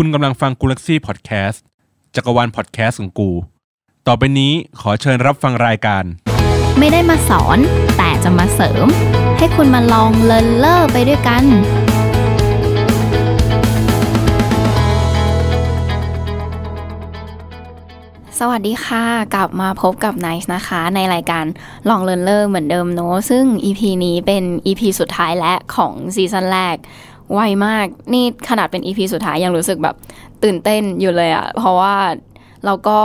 คุณกำลังฟังกูลักซี่พอดแคสต์จักรวาลพอดแคสต์ของกู ต่อไปนี้ขอเชิญรับฟังรายการ ไม่ได้มาสอนแต่จะมาเสริม ให้คุณมาลองเลินเล่อไปด้วยกัน สวัสดีค่ะ กลับมาพบกับไนซ์นะคะ ในรายการลองเลินเลอเหมือนเดิมเนอะซึ่ง EP นี้เป็น EP สุดท้ายและของซีซั่นแรก ไวมากนี่ขนาดเป็น EP สุดท้ายยังรู้สึกแบบตื่นเต้นอยู่เลยอะเพราะว่าเราก็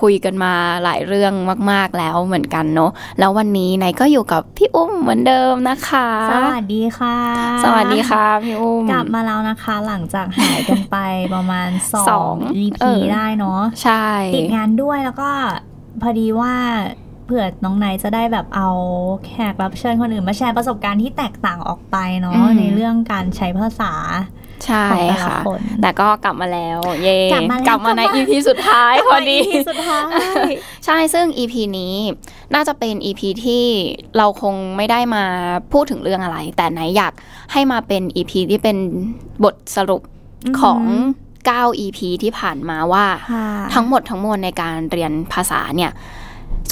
คุยกันมาหลายเรื่องมาก ๆ แล้วเหมือนกันเนอะแล้ววันนี้นายก็อยู่กับพี่อุ้มเหมือนเดิมนะคะ สวัสดีค่ะ สวัสดีค่ะพี่อุ้มกลับมาแล้วนะคะ หลังจากหายกันไปประมาณสสอองง EP เออได้เนาะใช่ติดงานด้วยแล้วก็พอดีว่า เผื่อน้องไนท์จะได้แบบเอาแขกรับเชิญคนอื่น มาแชร์ประสบการณ์ที่แตกต่างออกไปเนาะในเรื่องการใช้ภาษาใช่ของแต่ละค่ะคนแต่ก็กลับมาแล้ว เย่กลับมาแล้วกลับมาในกลับมา EP สุดท้ายพอดี EP สุดท้ายใช่ซึ่ง EP นี้น่าจะเป็น EP ที่เราคงไม่ได้มาพูดถึงเรื่องอะไร แต่ไหนอยากให้มาเป็น EP ที่เป็นบทสรุปของ9 EP ที่ผ่านมาว่าค่ะทั้งหมดทั้งมวลในการเรียนภาษาเนี่ย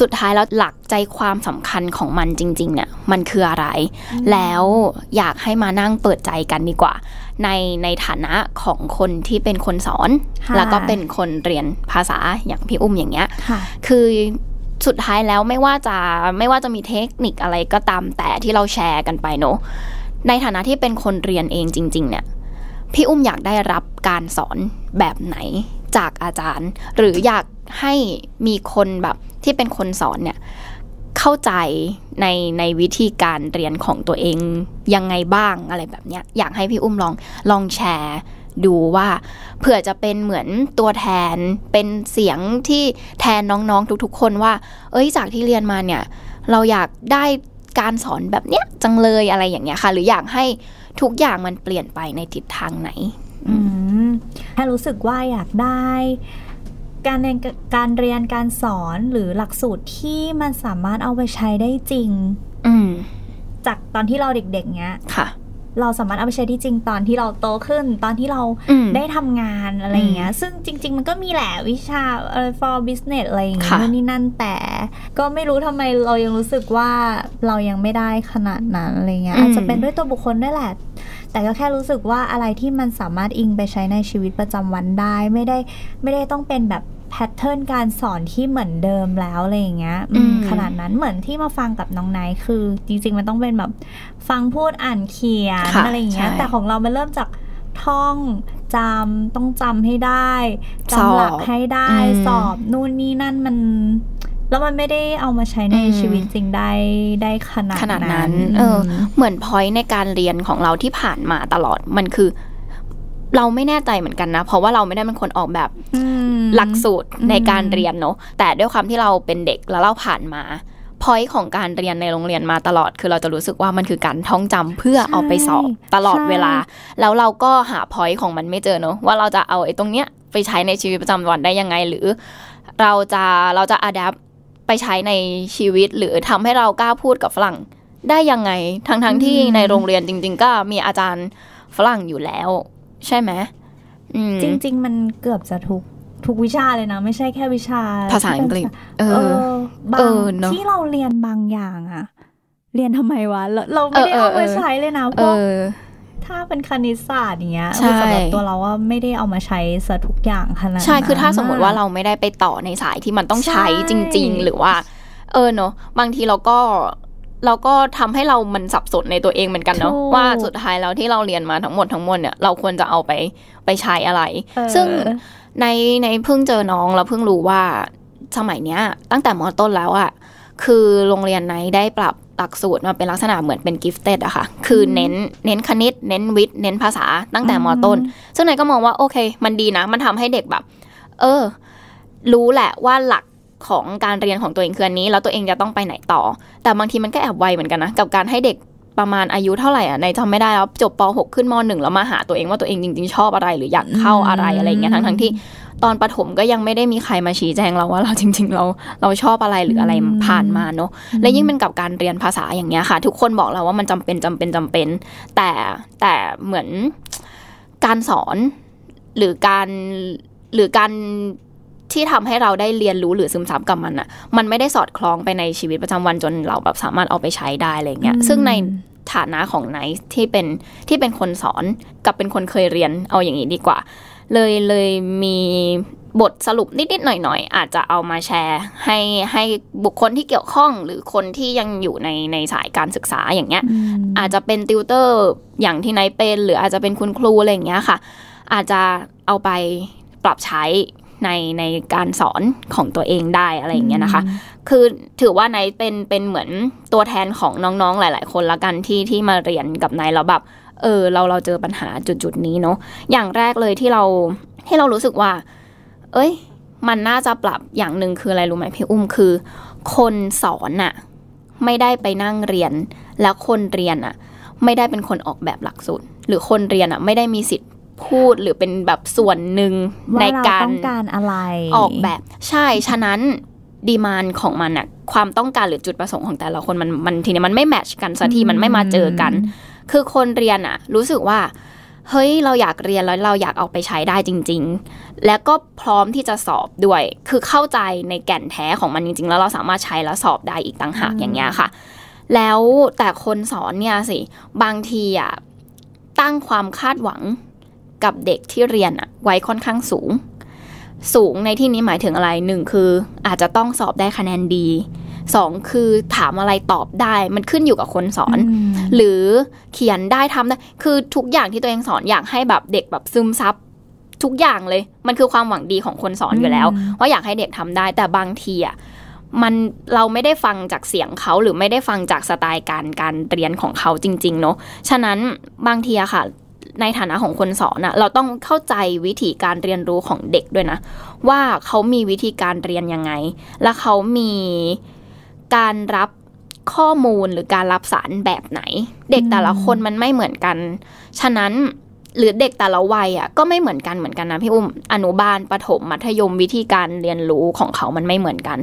สุดท้ายแล้วหลักใจความสำคัญของมันจริง ๆ เนี่ย มันคืออะไร แล้วอยากให้มานั่งเปิดใจกันดีกว่า ในในฐานะของคนที่เป็นคนสอนค่ะแล้วก็เป็นคนเรียนภาษาอย่างพี่อุ้มอย่างเงี้ยค่ะคือสุดท้ายแล้วไม่ว่าจะไม่ว่าจะมีเทคนิคอะไรก็ตามแต่ที่เราแชร์กันไปเนอะในฐานะที่เป็นคนเรียนเองจริง ๆ เนี่ย พี่อุ้มอยากได้รับการสอนแบบไหนจากอาจารย์ หรืออยากให้มีคนแบบที่เป็นคนสอนเนี่ยเข้าใจในในวิธีการเรียนของตัวเองยังไงบ้างอะไรแบบเนี้ยอยากให้พี่อุ้มลองลองแชร์ดูว่าเผื่อจะเป็นเหมือนตัวแทนเป็นเสียงที่แทนน้องๆทุกๆ คนว่า เอ้ยจากที่เรียนมาเนี่ย เราอยากได้การสอนแบบเนี้ยจังเลยอะไรอย่างเงี้ยค่ะ หรืออยากให้ทุกอย่างมันเปลี่ยนไปในทิศทางไหน อืมถ้ารู้สึกว่าอยากได้ การเรียนการเรียนการสอนหรือหลักสูตรที่มันสามารถเอาไปใช้ได้จริง อืมจากตอนที่เราเด็กๆเนี้ยค่ะ เราสามารถเอาไปใช้ที่จริงตอนที่เราโตขึ้น ตอนที่เราอืมได้ทำงานอะไรอย่างเงี้ย ซึ่งจริง ๆ มันก็มีแหละวิชาเอ่อ for business อะไรอย่างเงี้ยค่ะนู่นนี่นั่นแต่ ก็ไม่รู้ทำไมเรายังรู้สึกว่าเรายังไม่ได้ขนาดนั้นอะไรเงี้ยอาจจะเป็นด้วยตัวบุคคลด้วยแหละแต่ก็แค่รู้สึกว่าอะไรที่มันสามารถอิงไปใช้ในชีวิตประจำวันได้ ไม่ได้ไม่ได้ต้องเป็นแบบ แพทเทิร์นการสอนที่เหมือนเดิมแล้วอะไรอย่างเงี้ยอืมอืมขนาดนั้นเหมือนที่มาฟังกับน้องไนท์คือ จริง ๆ มันต้องเป็นแบบฟังพูดอ่านเขียนค่ะอะไรอย่างเงี้ยใช่แต่ของเรามันเริ่มจากท่องจำต้องจำให้ได้สอบจำหลักให้ได้อืมสอบนู่นนี่นั่นมันแล้วมันไม่ได้เอามาใช้ในอืมชีวิตจริงได้ได้ขนาดขนาดนั้นั้นนเออมเหมือน point ในการเรียนของเราที่ผ่านมาตลอดมันคือ เราไม่แน่ใจเหมือนกันนะ เพราะว่าเราไม่ได้เป็นคนออกแบบอืม หลักสูตรอืมในการเรียนเนอะแต่ด้วยความที่เราเป็นเด็กแล้วเราผ่านมา point ของการเรียนในโรงเรียนมาตลอด คือเราจะรู้สึกว่ามันคือการท่องจำเพื่อเอาไปสอบตลอดเวลา แล้วเราก็หา point ของมันไม่เจอเนอะว่าเราจะเอาไอ้ตรงเนี้ยไปใช้ในชีวิตประจำวันได้ยังไง หรือเราจะเราจะอัดแอปไปใช้ในชีวิต หรือทำให้เรากล้าพูดกับฝรั่งได้ยังไงทั้งทั้งๆที่อืมในโรงเรียนจริง ๆ ก็มีอาจารย์ฝรั่งอยู่แล้ว ใช่ไหมอืมจริง ๆ มันเกือบจะทุก ทุกวิชาเลยนะ ไม่ใช่แค่วิชา ภาษาอังกฤษ เอเอออบาเองอเนอะที่เราเรียนบางอย่างอะเรียนทำไมวะเราเราไม่ได้เออเออเอามาเออใช้เลยนะพเอวกอถ้าเป็นคณิตศาสตร์อย่างเงี้ยใช่สำหรับตัวเราว่าไม่ได้เอามาใช้ซะทุกอย่างขนาดใช่คือถ้านั้นสมมติว่าเราไม่ได้ไปต่อในสายที่มันต้องใช้ใช่จริง ๆ หรือว่า เออเนอะบางทีเราก็เราก็ทำให้เรามันสับสนในตัวเองเหมือนกันเนาะถูกว่าสุดท้ายแล้วที่เราเรียนมาทั้งหมดทั้งมวลเนี่ยเราควรจะเอาไปไปใช้อะไรเออซึ่ง ไนท์ ไนท์เพิ่งเจอน้องแล้วเพิ่งรู้ว่าสมัยเนี้ย ตั้งแต่มอต้นแล้วอะคือโรงเรียนไหนได้ปรับหลักสูตรมาเป็นลักษณะเหมือนเป็น gifted อะค่ะ คือเน้นเน้นคณิต เน้นวิทย์เน้นภาษาตั้งแต่มอต้น ซึ่งนายก็มองว่าโอเค มันดีนะ มันทำให้เด็กแบบ เออ รู้แหละว่าหลักของการเรียนของตัวเองคืออันนี้ แล้วตัวเองจะต้องไปไหนต่อ แต่บางทีมันก็แอบไวเหมือนกันนะ กับการให้เด็ก ประมาณอายุเท่าไหร่อะในจำไม่ได้แล้วจบป .6 ขึ้นม .1 แล้วมาหาตัวเองว่าตัวเองจริง ๆ ชอบอะไรหรืออยากเข้าอะไรอะไรอย่างเงี้ยทั้งทั้งๆที่ตอนประถมก็ยังไม่ได้มีใครมาชี้แจงเราว่าเราจริง ๆ เราเราชอบอะไรหรืออะไรผ่านมาเนอะและยิ่งเป็นกับการเรียนภาษาอย่างเงี้ยค่ะ ทุกคนบอกเราว่ามันจำเป็นจำเป็นจำเป็น แต่แต่เหมือนการสอนหรือการหรือการ ที่ทำให้เราได้เรียนรู้หรือซึมซับกับมันอะมันไม่ได้สอดคล้องไปในชีวิตประจำวันจนเราแบบสามารถเอาไปใช้ได้อะไรเงี้ยอืมซึ่งในฐานะของไนท์ที่เป็นที่เป็นคนสอนกับเป็นคนเคยเรียนเอาอย่างนี้ดีกว่า เลยเลยมีบทสรุปนิด ๆ หน่อย ๆ อาจจะเอามาแชร์ ให้ให้บุคคลที่เกี่ยวข้องหรือคนที่ยังอยู่ในในสายการศึกษาอย่างเงี้ย อาจจะเป็นติวเตอร์อย่างที่ไนท์เป็น หรืออาจจะเป็นคุณครูอะไรอย่างเงี้ยค่ะ อาจจะเอาไปปรับใช้ ในในการสอนของตัวเองได้อะไรอย่างเงี้ยนะคะ คือถือว่าไนท์เป็นเป็นเหมือนตัวแทนของน้องๆหลาย ๆ คนละกันที่ที่มาเรียนกับไนท์แล้วแบบเออเราเราเจอปัญหาจุดๆนี้เนาะอย่างแรกเลยที่เราที่เรารู้สึกว่า เอ้ย มันน่าจะปรับอย่างหนึ่งคืออะไรรู้ไหมพี่อุ้มคือ คนสอนน่ะไม่ได้ไปนั่งเรียน แล้วคนเรียนอะ ไม่ได้เป็นคนออกแบบหลักสูตรหรือคนเรียนอะ ไม่ได้มีสิทธิ์ พูดหรือเป็นแบบส่วนหนึ่งว่าในเราการต้องการอะไร ออกแบบใช่ฉะนั้นดีมานของมันอะความต้องการหรือจุดประสงค์ของแต่ละคนมันมันทีนี้มันไม่แมทช์กันสักทีมันไม่มาเจอกัน คือคนเรียนอะรู้สึกว่า เฮ้ยเราอยากเรียนแล้วเราอยากเอาไปใช้ได้จริง ๆ แล้วก็พร้อมที่จะสอบด้วย คือเข้าใจในแก่นแท้ของมันจริง ๆ แล้วเราสามารถใช้แล้วสอบได้อีกต่างหากอย่างเงี้ยค่ะ แล้วแต่คนสอนเนี่ยสิบางทีอะตั้งความคาดหวัง กับเด็กที่เรียนอะไว้ค่อนข้างสูง สูงในที่นี้หมายถึงอะไรหนึ่งคืออาจจะต้องสอบได้คะแนนดีสองคือถามอะไรตอบได้ มันขึ้นอยู่กับคนสอนมหรือเขียนได้ทำได้ คือทุกอย่างที่ตัวเองสอนอยากให้แบบเด็กแบบซึมซับทุกอย่างเลย มันคือความหวังดีของคนสอนอยู่แล้วอืมว่าอยากให้เด็กทำได้ แต่บางทีอะมันเราไม่ได้ฟังจากเสียงเขาหรือไม่ได้ฟังจากสไตล์การการเรียนของเขาจริง ๆ เนอะฉะนั้นบางทีอะค่ะ ในฐานะของคนสอนอะเราต้องเข้าใจวิธีการเรียนรู้ของเด็กด้วยนะ ว่าเขามีวิธีการเรียนยังไง และเขามีการรับข้อมูลหรือการรับสารแบบไหน เด็กแต่ละคนมันไม่เหมือนกัน ฉะนั้นหรือเด็กแต่ละวัยอะก็ไม่เหมือนกันเหมือนกันนะพี่อุ้มอนุบาลประถมมัธยมวิธีการเรียนรู้ของเขามันไม่เหมือนกัน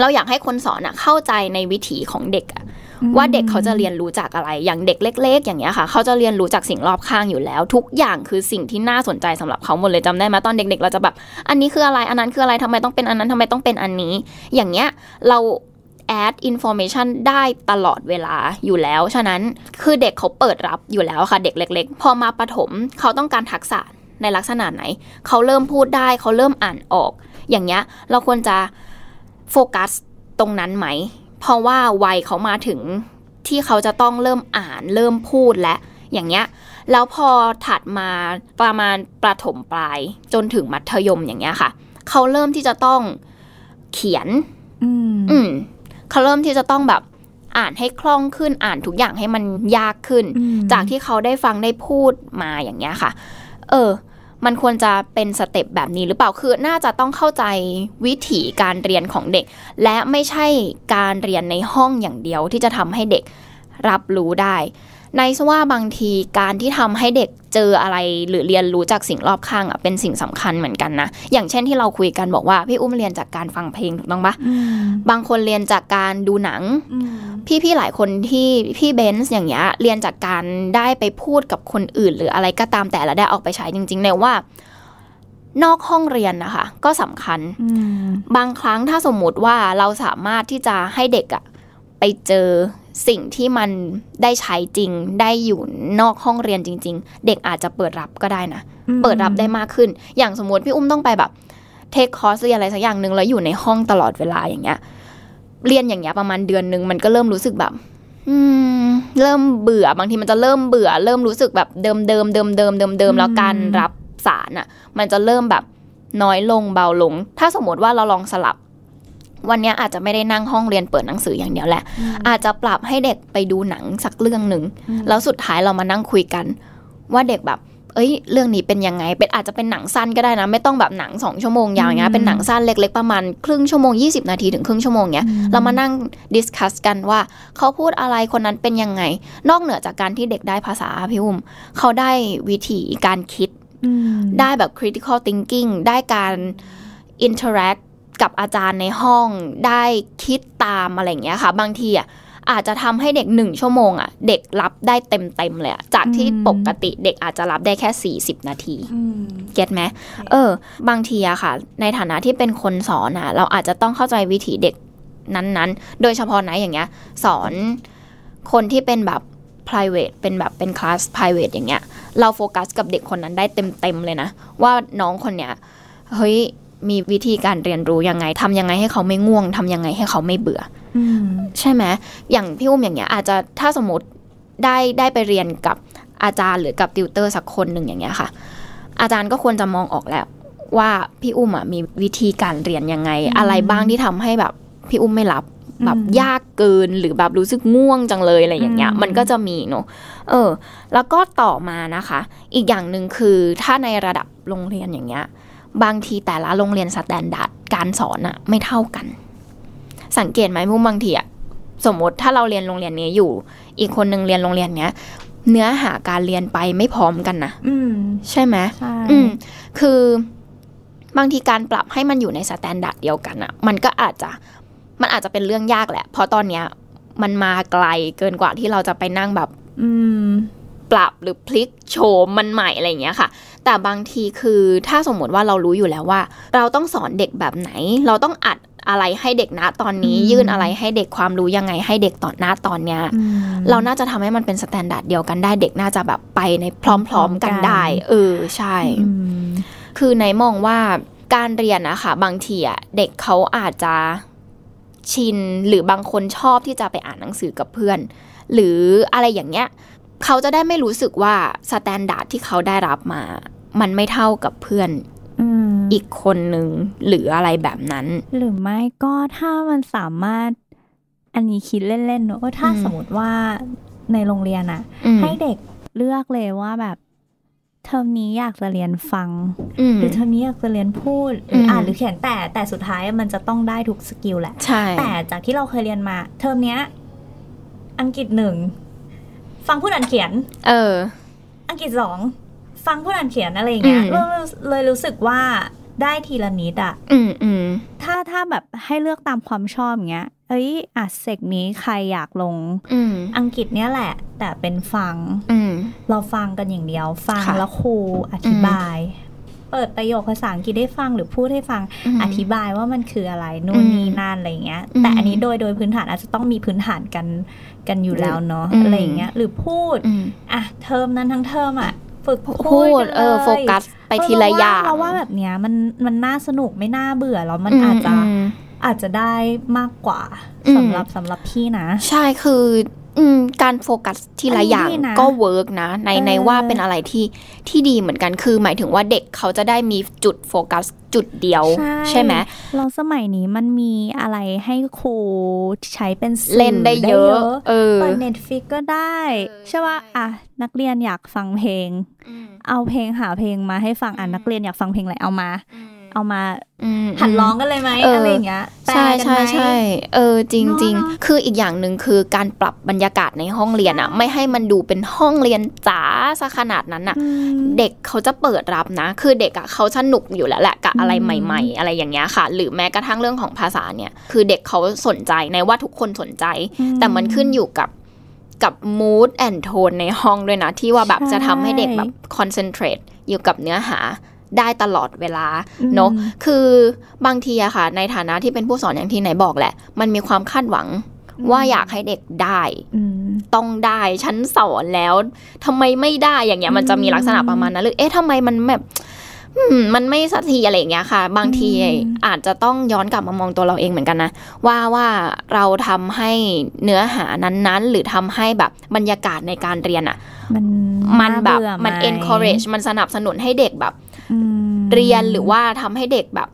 เราอยากให้คนสอนอะเข้าใจในวิถีของเด็กอะว่าเด็กเขาจะเรียนรู้จากอะไร อย่างเด็กเล็ก ๆ อย่างเงี้ยค่ะ เขาจะเรียนรู้จากสิ่งรอบข้างอยู่แล้ว ทุกอย่างคือสิ่งที่น่าสนใจสำหรับเขาหมดเลยจำได้ไหมตอนเด็ก ๆ เราจะแบบ อันนี้คืออะไร อันนั้นคืออะไรทำไมต้องเป็นอันนั้นทำไมต้องเป็นอันนี้ อย่างเงี้ยเรา add information ได้ตลอดเวลาอยู่แล้ว ฉะนั้นคือเด็กเขาเปิดรับอยู่แล้วค่ะ เด็กเล็ก ๆ พอมาประถมเขาต้องการทักษะในลักษณะไหน เขาเริ่มพูดได้ เขาเริ่มอ่านออก อย่างเงี้ยเราควรจะ โฟกัสตรงนั้นไหม เพราะว่าวัยเขามาถึงที่เขาจะต้องเริ่มอ่านเริ่มพูดและอย่างเงี้ย แล้วพอถัดมาประมาณประถมปลายจนถึงมัธยมอย่างเงี้ยค่ะ เขาเริ่มที่จะต้องเขียน อืมอืมเขาเริ่มที่จะต้องแบบอ่านให้คล่องขึ้นอ่านทุกอย่างให้มันยากขึ้นอืมจากที่เขาได้ฟังได้พูดมาอย่างเงี้ยค่ะ เออ มันควรจะเป็นสเต็ปแบบนี้หรือเปล่าคือน่าจะต้องเข้าใจวิถีการเรียนของเด็ก และไม่ใช่การเรียนในห้องอย่างเดียวที่จะทำให้เด็กรับรู้ได้ ในว่าบางทีการที่ทำให้เด็กเจออะไรหรือเรียนรู้จากสิ่งรอบข้างอะเป็นสิ่งสำคัญเหมือนกันนะ อย่างเช่นที่เราคุยกันบอกว่าพี่อุ้มเรียนจากการฟังเพลงถูกต้องปะอืมบางคนเรียนจากการดูหนังอืมพี่ๆหลายคนที่พี่เบนซ์อย่างเงี้ยเรียนจากการได้ไปพูดกับคนอื่น หรืออะไรก็ตามแต่และได้ออกไปใช้จริงๆเนี่ยว่านอกห้องเรียนนะคะ ก็สำคัญอืมบางครั้งถ้าสมมุติว่าเราสามารถที่จะให้เด็กอะไปเจอ สิ่งที่มันได้ใช้จริงได้อยู่นอกห้องเรียนจริง ๆ เด็กอาจจะเปิดรับก็ได้นะ เปิดรับได้มากขึ้น อย่างสมมติพี่อุ้มต้องไปแบบเทคคอร์สเรียนอะไรสักอย่างหนึ่งแล้วอยู่ในห้องตลอดเวลาอย่างเงี้ย เรียนอย่างเงี้ยประมาณเดือนหนึ่งมันก็เริ่มรู้สึกแบบอืมเริ่มเบื่อบางทีมันจะเริ่มเบื่อ เริ่มรู้สึกแบบเดิมเดิมเดิมเดิมเดิมเดิมแล้วการรับสารอะ มันจะเริ่มแบบน้อยลงเบาลง ถ้าสมมติว่าเราลองสลับ วันเนี้ยอาจจะไม่ได้นั่งห้องเรียนเปิดหนังสืออย่างเดียวแหละ อาจจะปรับให้เด็กไปดูหนังสักเรื่องหนึ่งแล้วสุดท้ายเรามานั่งคุยกัน ว่าเด็กแบบ เอ้ย เรื่องนี้เป็นยังไง เป็นอาจจะเป็นหนังสั้นก็ได้นะ ไม่ต้องแบบหนังสองชั่วโมงยาวอย่างเงี้ยเป็นหนังสั้นเล็กๆประมาณครึ่งชั่วโมง 20 นาทีถึงครึ่งชั่วโมงเงี้ยเรามานั่งดิสคัสกันว่า เขาพูดอะไรคนนั้นเป็นยังไง นอกเหนือจากการที่เด็กได้ภาษาพี่อุ้มเขาได้วิธีการคิดอืมได้แบบ critical thinking ได้การ interact กับอาจารย์ในห้องได้คิดตามอะไรอย่างเงี้ยค่ะ บางทีอะอาจจะทำให้เด็กหนึ่งชั่วโมงอะเด็กรับได้เต็มเต็มๆเลยอะจากที่อืมปกติเด็กอาจจะรับได้แค่ 40 นาทีอืมเก็ตไหมเออ บางทีอะค่ะ ในฐานะที่เป็นคนสอนอะเราอาจจะต้องเข้าใจวิถีเด็กนั้นๆ โดยเฉพาะไหนอย่างเงี้ย สอนคนที่เป็นแบบ private เป็นแบบเป็นคลาส private อย่างเงี้ย เราโฟกัสกับเด็กคนนั้นได้เต็มๆเลยนะ ว่าน้องคนเนี้ยเฮ้ย มีวิธีการเรียนรู้ยังไงทำยังไงให้เขาไม่ง่วงทำยังไงให้เขาไม่เบื่ออืมใช่ไหมอย่างพี่อุ้มอย่างเงี้ย อาจจะถ้าสมมติได้ได้ไปเรียนกับอาจารย์หรือกับติวเตอร์สักคนหนึ่งอย่างเงี้ยค่ะ อาจารย์ก็ควรจะมองออกแล้ว ว่าพี่อุ้มอะมีวิธีการเรียนยังไง อะไรบ้างที่ทำให้แบบพี่อุ้มไม่รับแบบอืมยากเกินหรือแบบรู้สึกง่วงจังเลยอะไรอย่างเงี้ยอืมมันก็จะมีเนอะเออ แล้วก็ต่อมานะคะ อีกอย่างหนึ่งคือถ้าในระดับโรงเรียนอย่างเงี้ย บางทีแต่ละโรงเรียน standard การสอนอะไม่เท่ากัน สังเกตไหมอุ้มบางทีอะสมมติถ้าเราเรียนโรงเรียนนี้อยู่ อีกคนหนึ่งเรียนโรงเรียนเนี้ย เนื้อหาการเรียนไปไม่พร้อมกันนะอืมใช่ไหมใช่อืมคือบางทีการปรับให้มันอยู่ใน standard เดียวกันอะมันก็อาจจะมันอาจจะเป็นเรื่องยากแหละ เพราะตอนเนี้ย มันมาไกลเกินกว่าที่เราจะไปนั่งแบบ อืม ปรับหรือพลิกโฉมมันใหม่อะไรอย่างเงี้ยค่ะ แต่บางทีคือถ้าสมมติว่าเรารู้อยู่แล้วว่า เราต้องสอนเด็กแบบไหน เราต้องอัดอะไรให้เด็กนะตอนนี้อืมยื่นอะไรให้เด็กความรู้ยังไงให้เด็กตอนหน้าตอนเนี้ยอืมเราน่าจะทำให้มันเป็น standard เดียวกันได้เด็กน่าจะแบบไปในพร้อม ๆกันได้ เออใช่อืมคือไนท์มองว่าการเรียนนะคะบางทีอะเด็กเขาอาจจะชินหรือบางคนชอบที่จะไปอ่านหนังสือกับเพื่อน หรืออะไรอย่างเงี้ย เขาจะได้ไม่รู้สึกว่า standard ที่เขาได้รับมา มันไม่เท่ากับเพื่อนอืมอีกคนหนึ่งหรืออะไรแบบนั้น หรือไม่ก็ถ้ามันสามารถ อันนี้คิดเล่นๆเนอะว่าถ้าอืมสมมติว่าในโรงเรียนอะอืมให้เด็กเลือกเลยว่าแบบเทอมนี้อยากจะเรียนฟังอืมหรือเทอมนี้อยากจะเรียนพูดหรืออมอ่านหรือเขียนแต่แต่สุดท้ายมันจะต้องได้ทุก skill แหละใช่แต่จากที่เราเคยเรียนมา เทอมเนี้ย อังกฤษหนึ่ง ฟังพูดอ่านเขียน เออ อังกฤษสองฟังพูดอ่านเขียนอะไรอย่างเงี้ยอืมเราเลยรู้สึกว่าได้ทีละนิดอะอืมอืมถ้าถ้าแบบให้เลือกตามความชอบอย่างเงี้ยเอ้ยอะเซกนี้ใครอยากลงอืมอังกฤษเนี้ยแหละ แต่เป็นฟังอืมเราฟังกันอย่างเดียว ฟังค่ะแล้วครูอธิบาย เปิดประโยคภาษาอังกฤษให้ฟังหรือพูดให้ฟังอืมอธิบายว่ามันคืออะไรนู่นอืมนี่นั่นอะไรเงี้ยอืมแต่อันนี้โดยโดยพื้นฐานอาจจะต้องมีพื้นฐานกันกันอยู่แล้วเนาะอืมอะไรอย่างเงี้ย หรือพูดอืมอะเทอมนั้นทั้งเทอมอะฝึกพูดกันเออเลยโฟกัสไปทีละอย่างเราว่าแบบเนี้ยมันมันน่าสนุกไม่น่าเบื่อแล้วมันอาจจะมันอาจจะได้มากกว่าอืมสำหรับสำหรับพี่นะ ใช่คือ อืมการโฟกัสทีละอย่างอันนี้ดีนะก็ work นะ ไนท์เออไนท์ว่าเป็นอะไรที่ที่ดีเหมือนกันคือ หมายถึงว่าเด็กเขาจะได้มีจุดโฟกัสจุดเดียว ใช่ไหมเราสมัยนี้มันมีอะไรให้ครูใช้เป็นสื่อเล่นได้เยอะเออเปิด Netflix ก็ได้เออใช่ว่าใช่อะนักเรียนอยากฟังเพลงอืมเอาเพลงหาเพลงมาให้ฟังอะอืมนักเรียนอยากฟังเพลงอะไรเอามาอืม เอามาอืมหัดร้องกันเลยไหมเออออะไรอย่างเงี้ยแปลใช่กันใช่ไหมใช่เออจริงจริงเนอะคืออีกอย่างหนึ่งคือการปรับบรรยากาศในห้องเรียนอะไม่ให้มันดูเป็นห้องเรียนจ๋าซะขนาดนั้นอะอืมเด็กเขาจะเปิดรับนะ คือเด็กอะเขาสนุกอยู่แล้วแหละกับอะไรอืมใหม่ ๆ อะไรอย่างเงี้ยค่ะ หรือแม้กระทั่งเรื่องของภาษาเนี่ย คือเด็กเขาสนใจในว่าทุกคนสนใจ แต่มันขึ้นอยู่กับกับ mood and tone ในห้องด้วยนะ ที่ว่าแบบใช่จะทำให้เด็กแบบ concentrate อยู่กับเนื้อหา ได้ตลอดเวลาอืมเนอะคือบางทีอะค่ะ ในฐานะที่เป็นผู้สอนอย่างที่ไหนบอกแหละ มันมีความคาดหวังว่าอยากให้เด็กได้อืมต้องได้ฉันสอนแล้วทำไมไม่ได้อย่างเงี้ย มันจะมีลักษณะประมาณนั้นหรือเอ๊ะทำไมมันแบบอืมมันไม่สักทีอะไรอย่างเงี้ยค่ะ บางทีอืมอาจจะต้องย้อนกลับมามองตัวเราเองเหมือนกันนะ ว่าว่าเราทำให้เนื้อหานั้นๆ หรือทำให้แบบบรรยากาศในการเรียนอะมันมันแบบาเอมันไห encourage มันสนับสนุนให้เด็กแบบอืม เรียนหรือว่าทำให้เด็กแบบ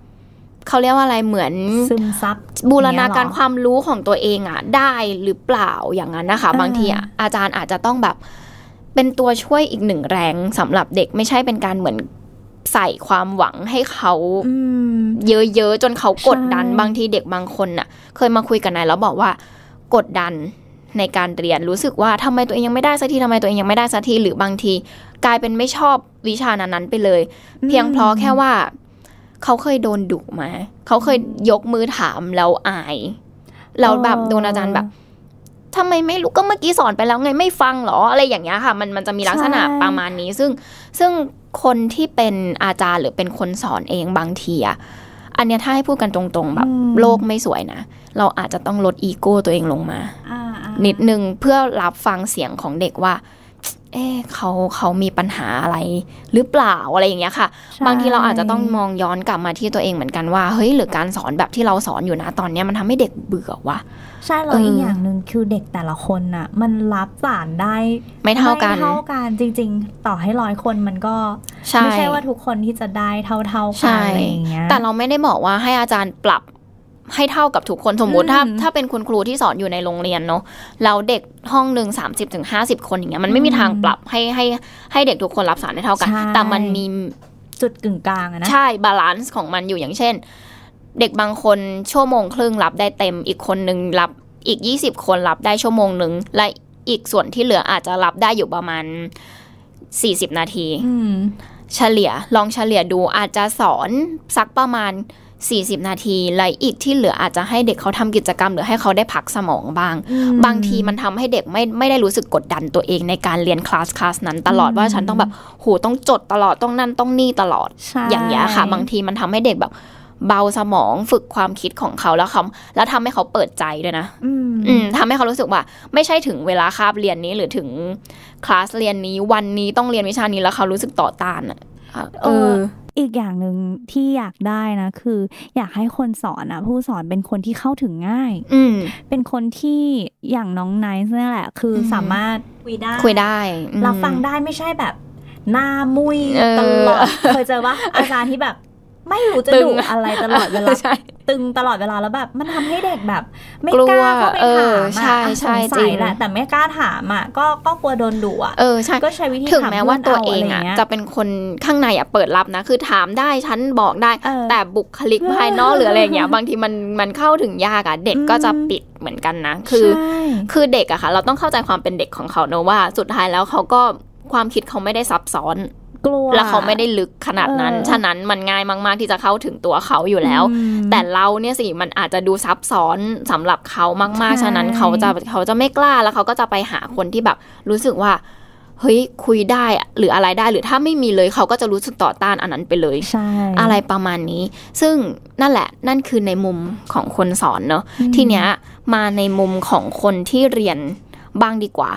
เขาเรียกว่าอะไรเหมือนซึมซับบูรณาการอย่งเงี้ยเหอความรู้ของตัวเองอะ ได้หรือเปล่าอย่างนั้นนะคะเออบางทีอะอาจารย์อาจจะต้องแบบเป็นตัวช่วยอีกหนึ่งแรงสำหรับเด็กไม่ใช่เป็นการเหมือนใส่ความหวังให้เขาอืมเยอะๆจนเขากดดันใช่บางทีเด็กบางคนน่ะ เคยมาคุยกันนายแล้วบอกว่ากดดันในการเรียนรู้สึกว่าทำไมตัวเองยังไม่ได้สักทีทำไมตัวเองยังไม่ได้สักทีหรือบางที กลายเป็นไม่ชอบวิชานั้นๆไปเลย เพียงเพราะแค่ว่า เขาเคยโดนดุมา เขาเคยยกมือถามแล้วอายแล้วแบบโดนอาจารย์แบบทำไมไม่รู้ก็เมื่อกี้สอนไปแล้วไงไม่ฟังเหรออะไรอย่างเงี้ยค่ะ มันมันจะมีลักษณะใช่ประมาณนี้ ซึ่งซึ่งคนที่เป็นอาจารย์หรือเป็นคนสอนเองบางทีอะอันเนี้ยถ้าให้พูดกันตรงๆแบบอืมโลกไม่สวยนะ เราอาจจะต้องลดอีโก้ตัวเองลงมาอ่าอ่านิดนึงเพื่อรับฟังเสียงของเด็กว่า เอ๊ะเขาเขามีปัญหาอะไรหรือเปล่าอะไรอย่างเงี้ยค่ะใช่บางทีเราอาจจะต้องมองย้อนกลับมาที่ตัวเองเหมือนกันว่าเฮ้ยหรือการสอนแบบที่เราสอนอยู่นะตอนเนี้ยมันทำให้เด็กเบื่อวะใช่แล้วเอออีอีกอย่างหนึ่งคือเด็กแต่ละคนน่ะ มันรับสารได้ ไม่เท่ากันไม่เท่ากันจริง ๆ ต่อให้ร้อยคนมันก็ใช่ไม่ใช่ว่าทุกคนที่จะได้เท่าเท่าๆกัใช่อะไรอย่างเงี้ยแต่เราไม่ได้บอกว่าให้อาจารย์ปรับ ให้เท่ากับทุกคนสมมุติอืมถ้าถ้าเป็นคุณครูที่สอนอยู่ในโรงเรียนเนาะแล้วเด็กห้องหนึ่งสามสิบถึงห้าสิบคนอย่างเงี้ยมันไม่มีทางปรับให้ให้ให้เด็กทุกคนรับสารได้เท่ากันใช่แต่มันมีจุดกึ่งกลางอะนะใช่ balance ของมันอยู่อย่างเช่น เด็กบางคนชั่วโมงครึ่งรับได้เต็ม อีกคนนึงรับอีก20คนรับได้ชั่วโมงหนึ่งและอีกส่วนที่เหลืออาจจะรับได้อยู่ประมาณ40นาทีอืมเฉลี่ยลองเฉลี่ยดูอาจจะสอนสักประมาณ 40 นาทีและอีกที่เหลืออาจจะให้เด็กเขาทำกิจกรรม หรือให้เขาได้พักสมองบ้างอืมบางทีมันทำให้เด็กไม่ไม่ได้รู้สึกกดดันตัวเองในการเรียนคลาสคลาสนั้น ตลอดอืมว่าฉันต้องแบบโหต้องจดตลอดต้องนั่นต้องนี่ตลอดใช่อย่างเงี้ยค่ะ บางทีมันทำให้เด็กแบบเบาสมองฝึกความคิดของเขาแล้วเขาแล้วทำให้เขาเปิดใจด้วยนะ อืมอืมทำให้เขารู้สึกว่า ไม่ใช่ถึงเวลาคาบเรียนนี้หรือถึงคลาสเรียนนี้วันนี้ต้องเรียนวิชานี้แล้วเขารู้สึกต่อต้านอะ เออ อีกอย่างหนึ่งที่อยากได้นะ คือ อยากให้คนสอนอะผู้สอนเป็นคนที่เข้าถึงง่าย อืมเป็นคนที่อย่างน้องไนท์นี่แหละ คืออมสามารถคุยได้คุยได้อืมรับฟังได้ไม่ใช่แบบหน้ามุยเออตลอดเคยเจอปะอาจารย์ที่แบบ ไม่รู้จะตึงดุอะไรตลอดเวลาใช่ตึงตลอดเวลาแล้วแบบมันทำให้เด็กแบบ ไม่กลัวกล้าเข้าไปเออถามใช่อะอะใช่สงสัจริยงแหละแต่ไม่กล้าถามอะก็ก็กลัวโดนดุอะเออใช่ก็ใช้วิธีถึงถามแม้ว่าตัวเองอะพื่นเาไรจะเป็นคนข้างในอะเปิดรับนะ คือถามได้ฉันบอกได้เออแต่บุคลิกภายนอกหรืออะไรอย่างเงี้ยบางทีมันมันเข้าถึงยากอะเด็กอืมก็จะปิดเหมือนกันนะ คือใช่คือเด็กอะค่ะ เราต้องเข้าใจความเป็นเด็กของเขาเนอะว่าสุดท้ายแล้วเขาก็ความคิดเขาไม่ได้ซับซ้อน กลัวและเขาไม่ได้ลึกขนาดนั้นเออฉะนั้นมันง่ายมากๆที่จะเข้าถึงตัวเขาอยู่แล้วอืมแต่เราเนี่ยสิมันอาจจะดูซับซ้อนสำหรับเขามากใช่ๆฉะนั้นเขาจะเขาจะไม่กล้าแล้วเขาก็จะไปหาคนที่แบบรู้สึกว่าเฮ้ยคุยได้อะหรืออะไรได้หรือถ้าไม่มีเลยเขาก็จะรู้สึกต่อต้านอันนั้นไปเลยใช่อะไรประมาณนี้ ซึ่งนั่นแหละนั่นคือในมุมของคนสอนเนอะอืมทีเนี้ยมาในมุมของคนที่เรียนบ้างดีกว่า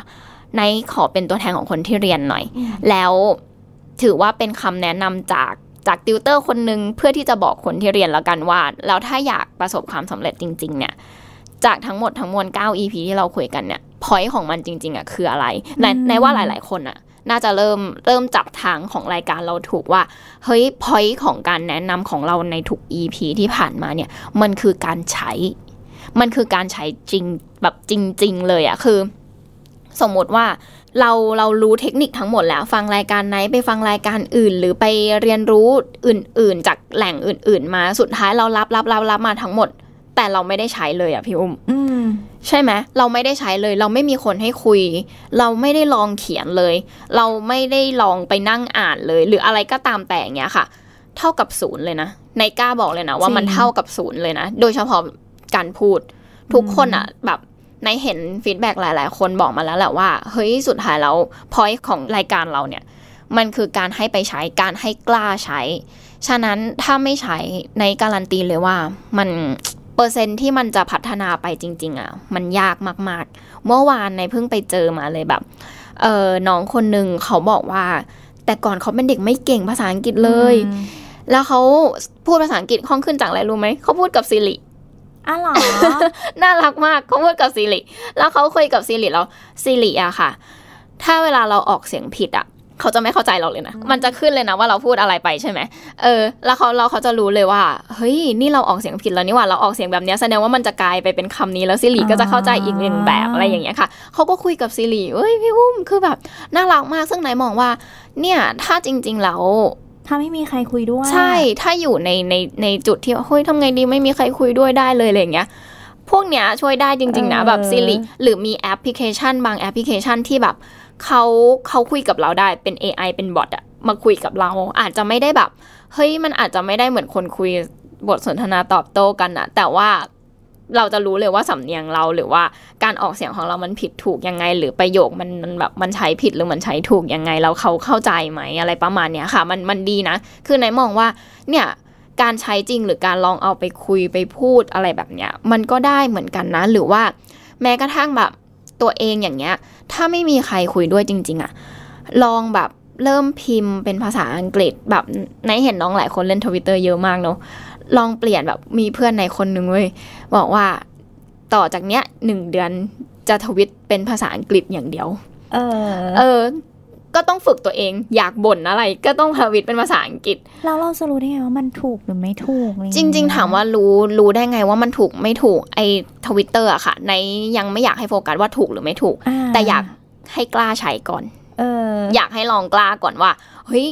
ในขอเป็นตัวแทนของคนที่เรียนหน่อย แล้ว ถือว่าเป็นคำแนะนำจากจากติวเตอร์คนหนึ่งเพื่อที่จะบอกคนที่เรียนแล้วกันว่าแล้วถ้าอยากประสบความสำเร็จจริง ๆ เนี่ย จากทั้งหมดทั้งมวล 9 EP ที่เราคุยกันเนี่ยพอยของมันจริง ๆอะคืออะไรในอืมในว่าหลาย ๆ คนอะน่าจะเริ่มเริ่มจับทางของรายการเราถูกว่า เฮ้ยพอยของการแนะนำของเราในทุก EP ที่ผ่านมาเนี่ย มันคือการใช้ มันคือการใช้จริงแบบจริง ๆ เลยอะคือ สมมติว่า เราเรารู้เทคนิคทั้งหมดแล้ว ฟังรายการไหนไปฟังรายการอื่น หรือไปเรียนรู้อื่น ๆ จากแหล่งอื่น ๆ มาสุดท้ายเรารับรับรับรับมาทั้งหมด แต่เราไม่ได้ใช้เลยอะพี่อุ้มอืมใช่ไหมเราไม่ได้ใช้เลย เราไม่มีคนให้คุย เราไม่ได้ลองเขียนเลย เราไม่ได้ลองไปนั่งอ่านเลย หรืออะไรก็ตามแต่อย่างเงี้ยค่ะ เท่ากับศูนย์เลยนะในกล้าบอกเลยนะว่ามันจริงเท่ากับศูนย์เลยนะ โดยเฉพาะการพูด ทุกคนอะ แบบ ในเห็นฟีดแบ็กหลาย ๆ คนบอกมาแล้วแหละว่า เฮ้ยสุดท้ายแล้วพอยของรายการเราเนี่ย มันคือการให้ไปใช้การให้กล้าใช้ ฉะนั้นถ้าไม่ใช้ในการันตีเลยว่ามันเปอร์เซ็นต์ที่มันจะพัฒนาไปจริง ๆอะมันยากมากๆ เมื่อวานในเพิ่งไปเจอมาเลยแบบเออน้องคนหนึ่งเขาบอกว่า แต่ก่อนเขาเป็นเด็กไม่เก่งภาษาอังกฤษเลยอืมแล้วเขาพูดภาษาอังกฤษคล่องขึ้นจากอะไรรู้ไหมเขาพูดกับซิริ อ๋อเหรอ น่ารักมากเขาพูดกับซิริแล้วเขาคุยกับซิริแล้วซิริอะค่ะ ถ้าเวลาเราออกเสียงผิดอะเขาจะไม่เข้าใจเราเลยนะ มันจะขึ้นเลยนะว่าเราพูดอะไรไปใช่ไหมเออ แล้วเขาเราเขาจะรู้เลยว่า เฮ้ย นี่เราออกเสียงผิดแล้วนี่หว่า เราออกเสียงแบบเนี้ยแสดงว่ามันจะกลายไปเป็นคำนี้แล้วซิริก็จะเข้าใจอีกหนึ่งแบบอะไรอย่างเงี้ยค่ะ เขาก็คุยกับ Siri เอ้ยพี่อุ้ม คือแบบน่ารักมาก ซึ่งไนท์มองว่า เนี่ย ถ้าจริง ๆ แล้ว ถ้าไม่มีใครคุยด้วย ใช่ถ้าอยู่ในในในจุดที่ว่าเฮ้ยทำไงดีไม่มีใครคุยด้วยได้เลยอะไรอย่างเงี้ยพวกเนี้ยช่วยได้จริง ๆ นะเออแบบ Siri หรือมีแอปพลิเคชัน บางแอปพลิเคชันที่แบบเขาเขาคุยกับเราได้เป็น AI เป็น bot อะมาคุยกับเรา อาจจะไม่ได้แบบ เฮ้ยมันอาจจะไม่ได้เหมือนคนคุยบทสนทนาตอบโต้กันอะแต่ว่า เราจะรู้เลยว่าสำเนียงเราหรือว่าการออกเสียงของเรามันผิดถูกยังไง หรือประโยคมันมันแบบมันใช้ผิดหรือมันใช้ถูกยังไงเราเขาเข้าใจไหมอะไรประมาณเนี้ยค่ะ มันมันดีนะ คือในมองว่าเนี่ยการใช้จริงหรือการลองเอาไปคุยไปพูดอะไรแบบเนี้ยมันก็ได้เหมือนกันนะ หรือว่าแม้กระทั่งแบบตัวเองอย่างเงี้ย ถ้าไม่มีใครคุยด้วยจริง ๆอะลองแบบเริ่มพิมพ์เป็นภาษาอังกฤษแบบในเห็นน้องหลายคนเล่นทวิตเตอร์เยอะมากเนาะ ลองเปลี่ยนแบบมีเพื่อนในคนหนึ่งเว้ยบอกว่าต่อจากเนี้ยหนึ่งเดือนจะทวิตเป็นภาษาอังกฤษอย่างเดียว เออ เออ ก็ต้องฝึกตัวเองอยากบ่นอะไร ก็ต้องทวิตเป็นภาษาอังกฤษแล้วเราจะรู้ได้ไงว่ามันถูกหรือไม่ถูกอะไอย่จเยริง ๆ ถามว่ารู้รู้ได้ไงว่ามันถูกไม่ถูกไอ้ทวิตเตอร์อะค่ะ ในยังไม่อยากให้โฟกัสว่าถูกหรือไม่ถูก แต่อยากให้กล้าใช้ก่อน เออ อยากให้ลองกล้าก่อนว่าเฮ้ย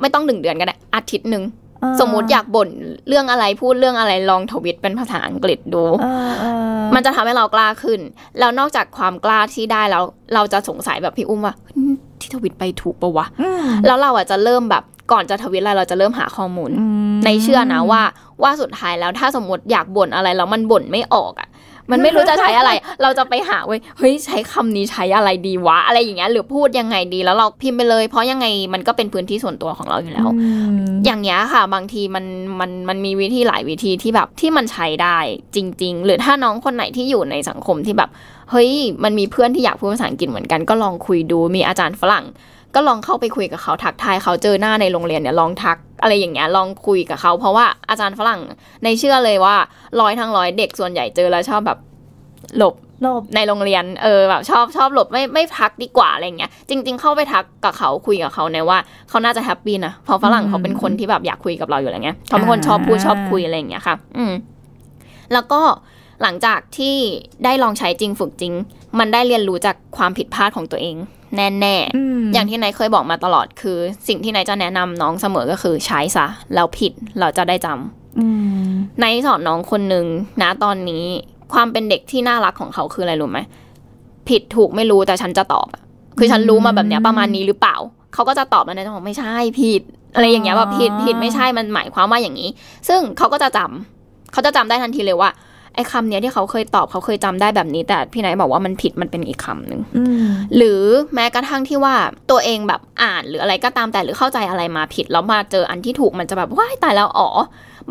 ไม่ต้องหนึ่งเดือนก็ได้อาทิตย์หนึ่งเออ สมมุติอยากบ่นเรื่องอะไรพูดเรื่องอะไรลองทวิตเป็นภาษาอังกฤษดูเออเออมันจะทำให้เรากล้าขึ้น แล้วนอกจากความกล้าที่ได้แล้วเราจะสงสัยแบบพี่อุ้มว่าอืมที่ทวิตไปถูกปะวะอืมแล้วเราอะจะเริ่มแบบก่อนจะทวิตอะไรเราจะเริ่มหาข้อมูลอืมในเชื่อนะว่าว่าสุดท้ายแล้วถ้าสมมติอยากบ่นอะไรแล้วมันบ่นไม่ออกอะ มันไม่รู้จะใช้อะไร เราจะไปหาเว้ยเฮ้ยใช้คำนี้ใช้อะไรดีวะอะไรอย่างเงี้ยหรือพูดยังไงดีแล้วเราพิมพ์ไปเลย เพราะยังไงมันก็เป็นพื้นที่ส่วนตัวของเราอยู่แล้วอืมอย่างเงี้ยค่ะ บางทีมันมันมันมีวิธีหลายวิธีที่แบบที่มันใช้ได้จริง ๆ หรือถ้าน้องคนไหนที่อยู่ในสังคมที่แบบเฮ้ยมันมีเพื่อนที่อยากพูดภาษาอังกฤษเหมือนกันก็ลองคุยดูมีอาจารย์ฝรั่ง ก็ลองเข้าไปคุยกับเขาทักทายเขาเจอหน้าในโรงเรียนเนี่ยลองทักอะไรอย่างเงี้ยลองคุยกับเขา เพราะว่าอาจารย์ฝรั่งในเชื่อเลยว่าร้อยทั้งร้อยเด็กส่วนใหญ่เจอแล้วชอบแบบหลบหลบในโรงเรียนเออแบบชอบชอบหลบไม่ไม่ทักดีกว่าอะไรเงี้ยจริง ๆ เข้าไปทักกับเขาคุยกับเขาเนี่ยว่าเขาน่าจะแฮปปี้นะเพราะฝรั่งอืมเขาเป็นคนที่แบบอยากคุยกับเราอยู่แล้วไงเขาเป็นคนชอบพูดอ่าชอบคุยอะไรอย่างเงี้ยค่ะ อืมแล้วก็หลังจากที่ได้ลองใช้จริงฝึกจริง มันได้เรียนรู้จากความผิดพลาดของตัวเอง แน่อืมๆอย่างที่นายเคยบอกมาตลอดคือ สิ่งที่นายจะแนะนำน้องเสมอก็คือใช้ซะแล้วผิดเราจะได้จำอืมนายสอนน้องคนหนึ่งนะตอนนี้ ความเป็นเด็กที่น่ารักของเขาคืออะไรรู้ไหมผิดถูกไม่รู้แต่ฉันจะตอบอะคือฉันรู้มาแบบเนี้ยประมาณนี้หรือเปล่า เขาก็จะตอบแล้วนายจะบอกไม่ใช่ผิด อะไรอย่างเงี้ยแบบผิดผิดไม่ใช่มันหมายความว่าอย่างนี้ ซึ่งเขาก็จะจำเขาจะจำได้ทันทีเลยว่า ไอ้คำเนี้ยที่เขาเคยตอบเขาเคยจำได้แบบนี้ แต่พี่นายบอกว่ามันผิดมันเป็นอีกคำหนึ่งอืมหรือแม้กระทั่งที่ว่าตัวเองแบบอ่านหรืออะไรก็ตามแต่หรือเข้าใจอะไรมาผิด แล้วมาเจออันที่ถูกมันจะแบบว้ายตายแล้วอ๋อ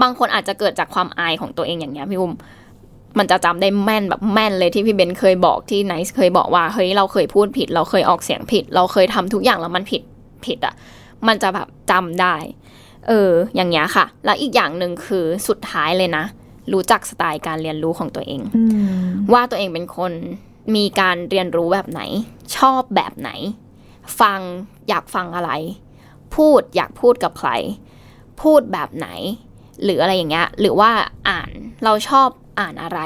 บางคนอาจจะเกิดจากความอายของตัวเองอย่างเงี้ยพี่อุ้มมันจะจำได้แม่นแบบแม่นเลยที่พี่เบนเคยบอกที่ไนซ์เคยบอกว่าเฮ้ยเราเคยพูดผิด เราเคยออกเสียงผิด เราเคยทำทุกอย่างแล้วมันผิดผิดอะ มันจะแบบจำได้ เออ อย่างเงี้ยค่ะ แล้วอีกอย่างหนึ่งคือสุดท้ายเลยนะ รู้จักสไตล์การเรียนรู้ของตัวเองอืมว่าตัวเองเป็นคนมีการเรียนรู้แบบไหน ชอบแบบไหน ฟังอยากฟังอะไร พูดอยากพูดกับใคร พูดแบบไหน หรืออะไรอย่างเงี้ยหรือว่าอ่านเราชอบอ่านอะไร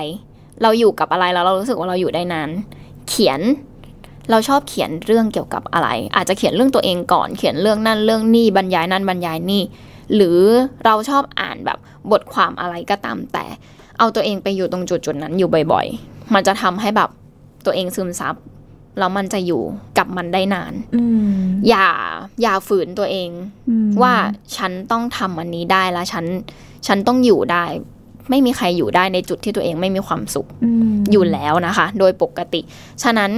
เราอยู่กับอะไรแล้วเรารู้สึกว่าเราอยู่ได้นานเขียนเราชอบเขียนเรื่องเกี่ยวกับอะไร อาจจะเขียนเรื่องตัวเองก่อนเขียนเรื่องนั่นเรื่องนี่บรรยายนั่นบรรยายนี่ หรือเราชอบอ่านแบบบทความอะไรก็ตามแต่ เอาตัวเองไปอยู่ตรงจุดจุดๆนั้นอยู่บ่อยๆ มันจะทำให้แบบตัวเองซึมซับแล้วมันจะอยู่กับมันได้นานอืมอย่าอย่าฝืนตัวเองอืมว่าฉันต้องทำอันนี้ได้แล้วฉัน ฉันต้องอยู่ได้ ไม่มีใครอยู่ได้ในจุดที่ตัวเองไม่มีความสุขอืมอยู่แล้วนะคะ โดยปกติ ฉะนั้น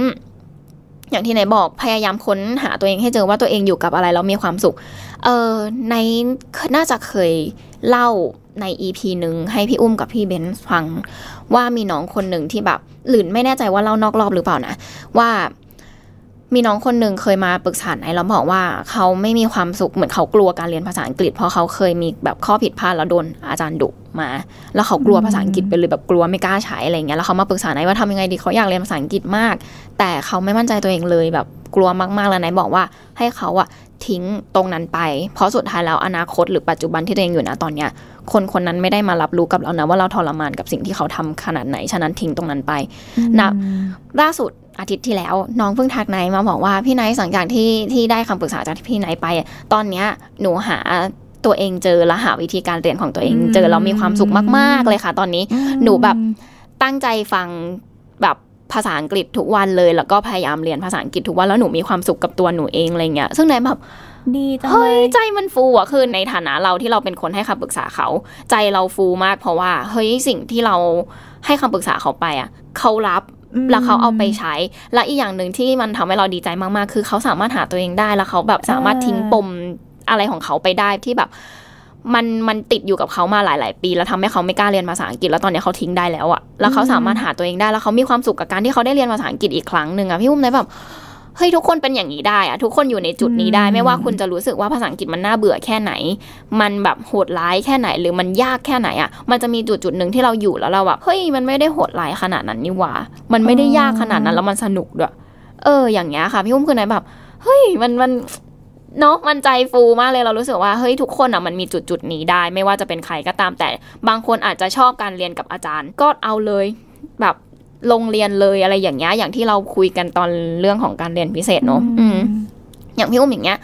อย่างที่ไหนบอกพยายามค้นหาตัวเองให้เจอว่าตัวเองอยู่กับอะไรแล้วมีความสุข เออในน่าจะเคยเล่าใน EP หนึ่งให้พี่อุ้มกับพี่เบนซ์ฟังว่ามีน้องคนหนึ่งที่แบบหลืนไม่แน่ใจว่าเล่านอกรอบหรือเปล่านะ ว่า มีน้องคนหนึ่งเคยมาปรึกษาไนแล้วบอกว่าเขาไม่มีความสุขเหมือนเขากลัวการเรียนภาษาอังกฤษ เพราะเขาเคยมีแบบข้อผิดพลาดแล้วโดนอาจารย์ดุมา แล้วเขากลัวภาษาอังกฤษไปเลยแบบกลัวไม่กล้าใช้อะไรเงี้ยแล้วเขามาปรึกษาไนว่าทำยังไงดีเขาอยากเรียนภาษาอังกฤษมาก แต่เขาไม่มั่นใจตัวเองเลยแบบกลัวมากๆแล้วไนบอกว่าให้เขาอะทิ้งตรงนั้นไป เพราะสุดท้ายแล้วอนาคตหรือปัจจุบันที่ตัวเองอยู่นะตอนเนี้ย คนคนนั้นไม่ได้มารับรู้กับเรานะว่าเราทรมานกับสิ่งที่เขาทำขนาดไหน ฉะนั้นทิ้งตรงนั้นไปนะล่าสุดอาทิตย์ที่แล้ว น้องเพิ่งทักไนท์มาบอกว่าพี่ไนท์หลังจากที่ที่ได้คำปรึกษาจากพี่ไนท์ไปอะตอนเนี้ยหนูหาตัวเองเจอและหาวิธีการเรียนของตัวเอง เจอแล้วมีความสุขมาก ๆ เลยค่ะ ตอนนี้หนูแบบตั้งใจฟังแบบภาษาอังกฤษทุกวันเลย แล้วก็พยายามเรียนภาษาอังกฤษทุกวันแล้วหนูมีความสุขกับตัวหนูเองอะไรเงี้ยซึ่งไนท์แบบ ดีจังเฮ้เลยยใจมันฟูอะคือในฐานะเราที่เราเป็นคนให้คำปรึกษาเขา ใจเราฟูมากเพราะว่า เฮ้ยสิ่งที่เราให้คำปรึกษาเขาไปอะเขารับแล้วเขาเอาไปใช้ และอีกอย่างหนึ่งที่มันทำให้เราดีใจมากๆ คือเขาสามารถหาตัวเองได้แล้วเขาแบบสามารถทิ้งปมอะไรของเขาไปได้ที่แบบมันมันติดอยู่กับเขามาหลาย ๆ ปี แล้วทำให้เขาไม่กล้าเรียนภาษาอังกฤษแล้วตอนนี้เขาทิ้งได้แล้วอะแล้วเขาสามารถหาตัวเองได้แล้วเขามีความสุขกับการที่เขาได้เรียนภาษาอังกฤษอีกครั้งหนึ่งอะพี่อุ้มเลยแบบ เฮ้ยทุกคนเป็นอย่างนี้ได้อะทุกคนอยู่ในจุดนี้ได้ ไม่ว่าคุณจะรู้สึกว่าภาษาอังกฤษมันน่าเบื่อแค่ไหน มันแบบโหดร้ายแค่ไหน หรือมันยากแค่ไหนอะมันจะมีจุดจุดๆหนึ่งที่เราอยู่แล้วเราแบบเฮ้ยมันไม่ได้โหดร้ายขนาดนั้นนี่หว่า มันไม่ได้ยากขนาดนั้นแล้วมันสนุกด้วยเออ อย่างเงี้ยค่ะพี่อุ้มคือไหนแบบเฮ้ยมันมันเนาะมันใจฟูมากเลยเรารู้สึกว่าเฮ้ยทุกคนอะมันมีจุดจุดๆนี้ได้ ไม่ว่าจะเป็นใครก็ตามแต่บางคนอาจจะชอบการเรียนกับอาจารย์ ก็เอาเลย แบบ ลงเรียนเลยอะไรอย่างเงี้ยอย่างที่เราคุยกันตอนเรื่องของการเรียนพิเศษเนาะอืมอย่างพี่อุ้มอย่างเงี้ย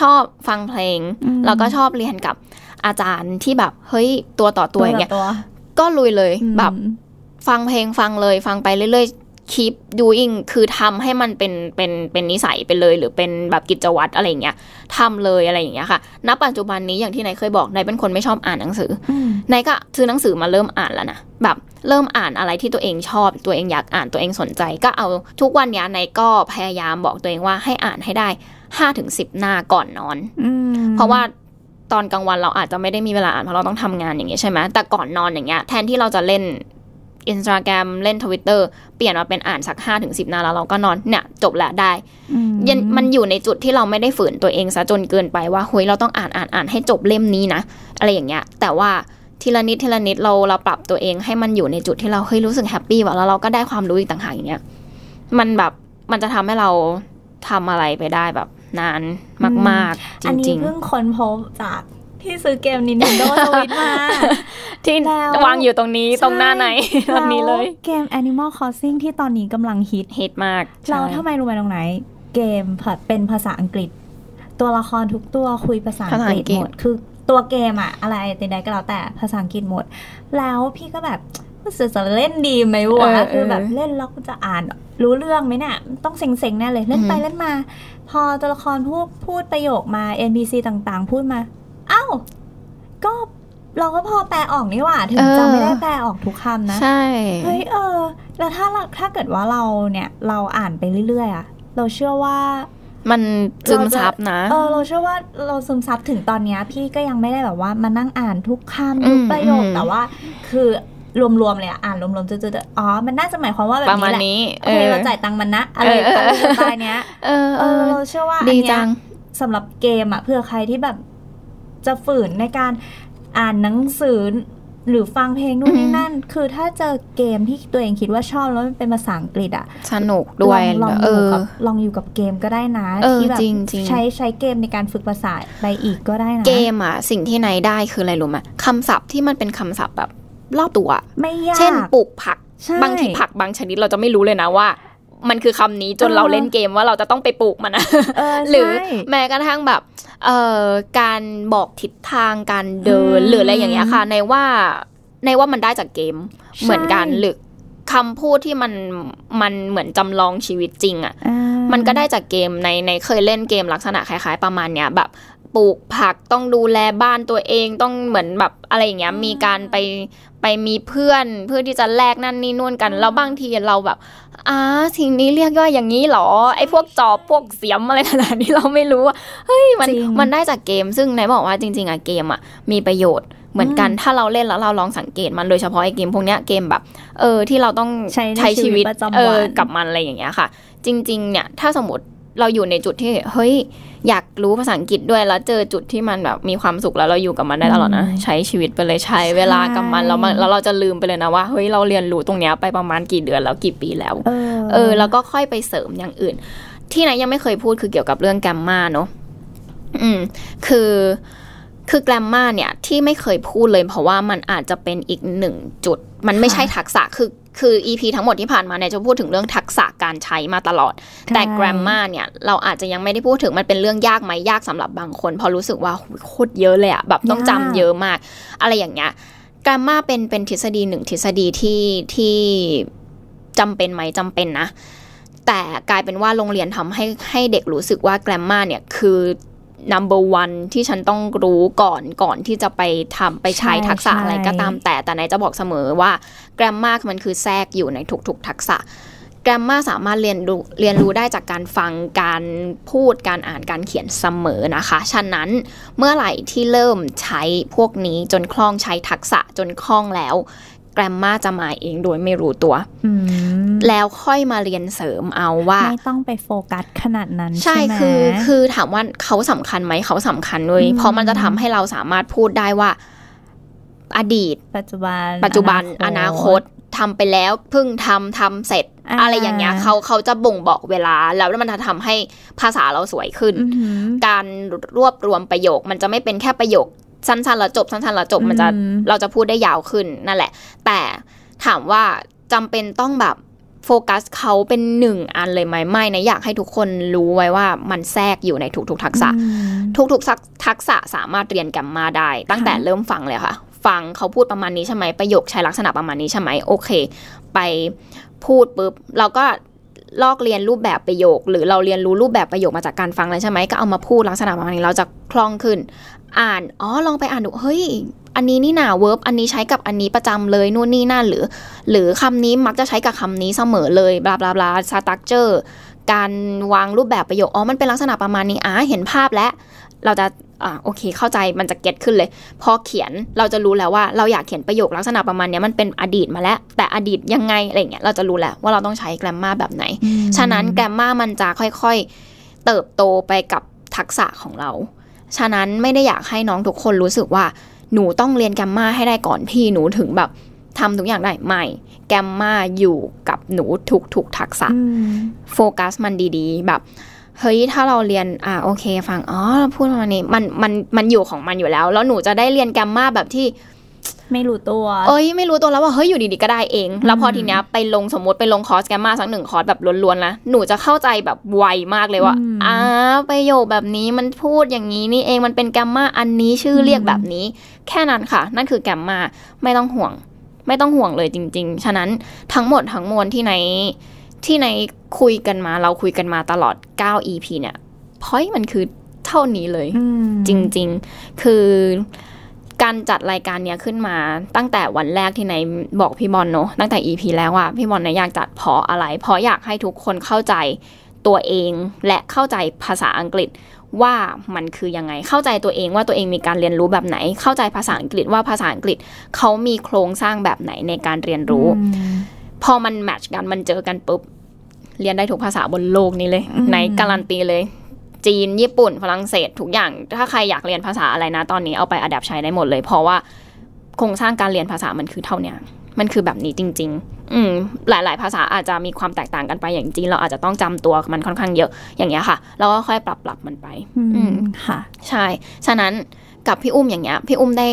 ชอบฟังเพลงอืมแล้วก็ชอบเรียนกับอาจารย์ที่แบบ เฮ้ยตัวต่อตัวอย่างเงี้ยตัวก็ลุยเลยอืมแบบฟังเพลงฟังเลย ฟังไปเรื่อยๆ keep doing คือทำให้มันเป็นเป็นเป็นนิสัยไปเลย หรือเป็นแบบกิจวัตรอะไรอย่างเงี้ยทำเลยอะไรอย่างเงี้ยค่ะ ณ ปัจจุบันนี้อย่างที่นายเคยบอกนายเป็นคนไม่ชอบอ่านหนังสืออืมนายก็ซื้อหนังสือมาเริ่มอ่านแล้วนะแบบ เริ่มอ่านอะไรที่ตัวเองชอบ ตัวเองอยากอ่านตัวเองสนใจ ก็เอาทุกวันเนี้ยนายก็พยายามบอกตัวเองว่าให้อ่านให้ได้ห้าถึงสิบหน้าก่อนนอนอืมเพราะว่าตอนกลางวันเราอาจจะไม่ได้มีเวลาอ่านเพราะเราต้องทำงานอย่างเงี้ยใช่ไหมแต่ก่อนนอนอย่างเงี้ยแทนที่เราจะเล่นอินสตาแกรมเล่นทวิตเตอร์เปลี่ยนมาเป็นอ่านสักห้าถึงสิบนาทีแล้วเราก็นอนเนี่ยจบแล้วได้อืมยันมันอยู่ในจุดที่เราไม่ได้ฝืนตัวเองซะจนเกินไปว่าเฮ้ยเราต้องอ่านอ่านอ่านให้จบเล่มนี้นะ อะไรอย่างเงี้ย แต่ว่า ทีละนิดทีละนิดเราเราปรับตัวเองให้มันอยู่ในจุดที่เราเฮ้ยรู้สึกแฮปปี้ว่ะแล้วเราก็ได้ความรู้อีกต่างหากอย่างเงี้ยมันแบบมันจะทำให้เราทำอะไรไปได้แบบนานมาก ๆจอันนี้ริงเพิ่งค้นพบจากที่ซื้อเกม Nintendo Switch มาๆที่แล้ววางอยู่ตรงนี้ตรงหน้าไหนตรงนี้เลยแวเกม Animal Crossing ที่ตอนนี้กำลังฮิตฮิตมากเราใช่ทำไมรู้ไหมตรงไหน เกมเป็นภาษาอังกฤษ ตัวละครทุกตัวคุยภาษาอังกฤษหมดคือ ตัวเกมอะอะไรใดๆก็แล้วแต่ภาษาอังกฤษหมด แล้วพี่ก็แบบรู้สึกจะเล่นดีไหมวะคือแบบเล่นแล้วกูจะอ่านรู้เรื่องไหมเนี่ย ต้องเซ็งๆแน่เลย เล่นไปเล่นมา พอตัวละครพูดพูดประโยคมา NPC ต่างๆ พูดมา เอ้า ก็เราก็พอแปลออกนี่หว่า ถึงจะไม่ได้แปลออกทุกคำนะ ใช่ เฮ้ยเออ แล้วถ้าเราถ้าเกิดว่าเราเนี่ย เราอ่านไปเรื่อยๆอะเราเชื่อว่า มันซึมซับนะเออเราเชื่อว่าเราซึมซับถึงตอนเนี้ยพี่ก็ยังไม่ได้แบบว่ามานั่งอ่านทุกคำอืทุมกประโยคอืมแต่ว่า คือรวมๆเลยอะอ่านรวมๆจืดๆอ๋อ มันน่าจะหมายความว่าแบบประมานี้ณแหละนี้โอเคเราจ่ายตังค์มันนะอะไรเอออะไรสไตล์เนี้ยเออเอเอออเราเชื่อว่าอันดีเนี้จัยงสำหรับเกมอะเพื่อใครที่แบบจะฝืนในการอ่านหนังสือ หรือฟังเพลงนู่นนี่นั่น คือถ้าเจอเกมที่ตัวเองคิดว่าชอบแล้วมันเป็นภาษาอังกฤษอะสนุกด้วยลองลองเออยู่อกับลองอยู่กับเกมก็ได้นะเออที่แบบจริงๆใช้ใช้เกมในการฝึกภาษาไปอีกก็ได้นะ เกมอะ สิ่งที่นายได้คืออะไรรู้ไหมคำศัพท์ที่มันเป็นคำศัพท์แบบรอบตัว ไม่ยาก เช่นปลูกผักใช่บางทีผักบางชนิดเราจะไม่รู้เลยนะว่า มันคือคำนี้จนเออเราเล่นเกมว่าเราจะต้องไปปลูกมันนะเออหรือใช่แม้กระทั่งแบบเอ่อการบอกทิศทางการเดินอืมหรืออะไรอย่างเงี้ยค่ะ ในว่าในว่ามันได้จากเกมใช่เหมือนกันหรือคำพูดที่มันมันเหมือนจำลองชีวิตจริงอะ่ะอ่ามันก็ได้จากเกมในในเคยเล่นเกมลักษณะคล้าย ๆ ประมาณเนี้ยแบบปลูกผักต้องดูแลบ้านตัวเองต้องเหมือนแบบอะไรอย่างเงี้ยมีการไปไปมีเพื่อนเพื่อที่จะแลกนั่นนี่นู่นกันแล้วบางทีเราแบบ อ่าสิ่งนี้เรียกว่าอย่างนี้เหรอ ไอ้พวกจอบพวกเสียมอะไรขนาดนี้เราไม่รู้ว่าเฮ้ยมันจริงมันได้จากเกม ซึ่งไหนบอกว่าจริง ๆอะเกมอะมีประโยชน์เหมือนกันถ้าเราเล่นแล้วเราลองสังเกตมันโดยเฉพาะไอ้เกมพวกเนี้ยเกมแบบ เออที่เราต้องใช้ในใช้ชีวิตชีวิตประจำวันเออกับมันอะไรอย่างเงี้ยค่ะ จริง ๆ เนี่ยถ้าสมมติ เราอยู่ในจุดที่เฮ้ยอยากรู้ภาษาอังกฤษด้วยแล้วเจอจุดที่มันแบบมีความสุขแล้วเราอยู่กับมันได้ตลอดนะอืมใช้ชีวิตไปเลยใช้เวลากับมันแล้วมันแล้วเราจะลืมไปเลยนะว่าเฮ้ยเราเรียนรู้ตรงเนี้ยไปประมาณกี่เดือนแล้วกี่ปีแล้ว เออเออแล้วก็ค่อยไปเสริมอย่างอื่น ที่ไหนยังไม่เคยพูดคือเกี่ยวกับเรื่องแกรมมาเนอะอืมคือคือแกรมมาเนี่ยที่ไม่เคยพูดเลยเพราะว่ามันอาจจะเป็นอีกหนึ่งจุด มันไม่ใช่ทักษะคือคือ EP ทั้งหมดที่ผ่านมาเนี่ยจะพูดถึงเรื่องทักษะการใช้มาตลอด แต่ใช่ grammar เนี่ยเราอาจจะยังไม่ได้พูดถึงมันเป็นเรื่องยากไหมยากสำหรับบางคนเพราะรู้สึกว่าโหโคตรเยอะเลยอะแบบต้องจำเยอะมาก อะไรอย่างเงี้ย grammar เป็นเป็นทฤษฎีหนึ่งทฤษฎีที่ที่จำเป็นไหมจำเป็นนะ แต่กลายเป็นว่าโรงเรียนทำให้ให้เด็กรู้สึกว่า grammar เนี่ยคือ number one ที่ฉันต้องรู้ก่อนก่อนที่จะไปทำไปใช้ทักษะอะไรก็ตามแต่แต่ไหนจะบอกเสมอว่า grammar มันคือแทรกอยู่ในทุกๆ ทักษะ grammar สามารถเรียนรู้เรียนรู้ได้จากการฟังการพูดการอ่านการเขียนเสมอนะคะ ฉะนั้นเมื่อไหร่ที่เริ่มใช้พวกนี้จนคล่องใช้ทักษะจนคล่องแล้ว grammar จะมาเองโดยไม่รู้ตัวอืมแล้วค่อยมาเรียนเสริมเอาว่า ไม่ต้องไปโฟกัสขนาดนั้น ใช่ใช่ไหมคือคือถามว่าเขาสำคัญไหมเขาสำคัญเลยอืมเพราะมันจะทำให้เราสามารถพูดได้ว่า อดีต ปัจจุบัน ปัจจุบันอนาคตทำไปแล้วเพิ่งทำทำเสร็จอ่าอะไรอย่างเงี้ยเขาเขาจะบ่งบอกเวลาแล้วมันจะทำให้ภาษาเราสวยขึ้นอือหือการรวบรวมประโยค มันจะไม่เป็นแค่ประโยค สั้นๆแล้วจบสั้นๆแล้วจบมันจะอืมเราจะพูดได้ยาวขึ้นนั่นแหละ แต่ถามว่าจำเป็นต้องแบบโฟกัสเขาเป็นหนึ่งอันเลยไหมไม่นะอยากให้ทุกคนรู้ไว้ว่ามันแทรกอยู่ในทุกๆทักษะอืมทุกๆทักทักษะสามารถเรียนแกมมาได้ ตั้งแต่เริ่มฟังเลยค่ะ ฟังเขาพูดประมาณนี้ใช่ไหมประโยคใช้ลักษณะประมาณนี้ใช่ไหมโอเค ไปพูดปุ๊บเราก็เราเรียนรูปแบบประโยค หรือเราเรียนรู้รูปแบบประโยคมาจากการฟังเลยใช่ไหมก็เอามาพูดลักษณะประมาณนี้เราจะคล่องขึ้น อ่าน อ๋อ ลองไปอ่านดู เฮ้ย อันนี้นี่นา verb อันนี้ใช้กับอันนี้ประจำเลยนู่นนี่นั่นหรือ หรือคำนี้มักจะใช้กับคำนี้เสมอเลย blah blah blah structure การวางรูปแบบประโยค อ๋อ มันเป็นลักษณะประมาณนี้ อ่าเห็นภาพแล้ว เราจะ อ่า โอเค เข้าใจ มันจะ get ขึ้นเลย พอเขียน เราจะรู้แล้วว่า เราอยากเขียนประโยคลักษณะประมาณเนี้ยมันเป็นอดีตมาแล้ว แต่อดีตยังไง อะไรเงี้ย เราจะรู้แล้วว่าเราต้องใช้ grammar แบบไหนอืมฉะนั้น grammar มันจะค่อยๆ เติบโตไปกับทักษะของเรา ฉะนั้นไม่ได้อยากให้น้องทุกคนรู้สึกว่าหนูต้องเรียนแกรมมาให้ได้ก่อนพี่หนูถึงแบบทำทุกอย่างได้ไม่ แกรมมาอยู่กับหนูทุกๆทักษะอืมโฟกัสมันดีๆ แบบเฮ้ยถ้าเราเรียนอ่าโอเคฟังอ๋อเราพูดประมาณนี้มันมันมันอยู่ของมันอยู่แล้ว แล้วหนูจะได้เรียนแกรมมาแบบที่ ไม่รู้ตัว เอ้ยไม่รู้ตัวแล้วว่าเฮ้ยอยู่ดีๆก็ได้เอง แล้วพอทีเนี้ยไปลงสมมติไปลงคอร์สแกรมมาสักหนึ่งคอร์สแบบล้วนๆนะหนูจะเข้าใจแบบไวมากเลยว่าอืมอ่าประโยคแบบนี้มันพูดอย่างนี้นี่เองมันเป็นแกรมมาอันนี้ชื่อเรียกแบบนี้ แค่นั้นค่ะ นั่นคือแกรมมาไม่ต้องห่วง ไม่ต้องห่วงเลยจริง ๆ ฉะนั้นทั้งหมดทั้งมวลที่ในที่ในคุยกันมาเราคุยกันมาตลอด 9 EP เนี่ยพอยมันคือเท่านี้เลยอืมจริง ๆ คือ การจัดรายการเนี้ยขึ้นมาตั้งแต่วันแรกที่ในบอกพี่บอลเนอะตั้งแต่ EP แล้วว่าพี่บอลเนี่ยอยากจัดเพราะอะไร เพราะอยากให้ทุกคนเข้าใจตัวเองและเข้าใจภาษาอังกฤษว่ามันคือยังไง เข้าใจตัวเองว่าตัวเองมีการเรียนรู้แบบไหน เข้าใจภาษาอังกฤษว่าภาษาอังกฤษเขามีโครงสร้างแบบไหนในการเรียนรู้อืมพอมันแมทช์กันมันเจอกันปุ๊บเรียนได้ทุกภาษาบนโลกนี้เลยอืมในการันตีเลย จีน ญี่ปุ่น ฝรั่งเศส ทุกอย่าง ถ้าใครอยากเรียนภาษาอะไรนะ ตอนนี้เอาไปอัดแอปใช้ได้หมดเลย เพราะว่าโครงสร้างการเรียนภาษามันคือเท่าเนี้ยมันคือแบบนี้จริง ๆ อืมหลาย ๆ ภาษาอาจจะมีความแตกต่างกันไปอย่างจีนเราอาจจะต้องจำตัวมันค่อนข้างเยอะ อย่างเงี้ยค่ะ แล้วก็ค่อยปรับปรับมันไป อือืมมค่ะ ใช่ ฉะนั้นกับพี่อุ้มอย่างเงี้ย พี่อุ้มได้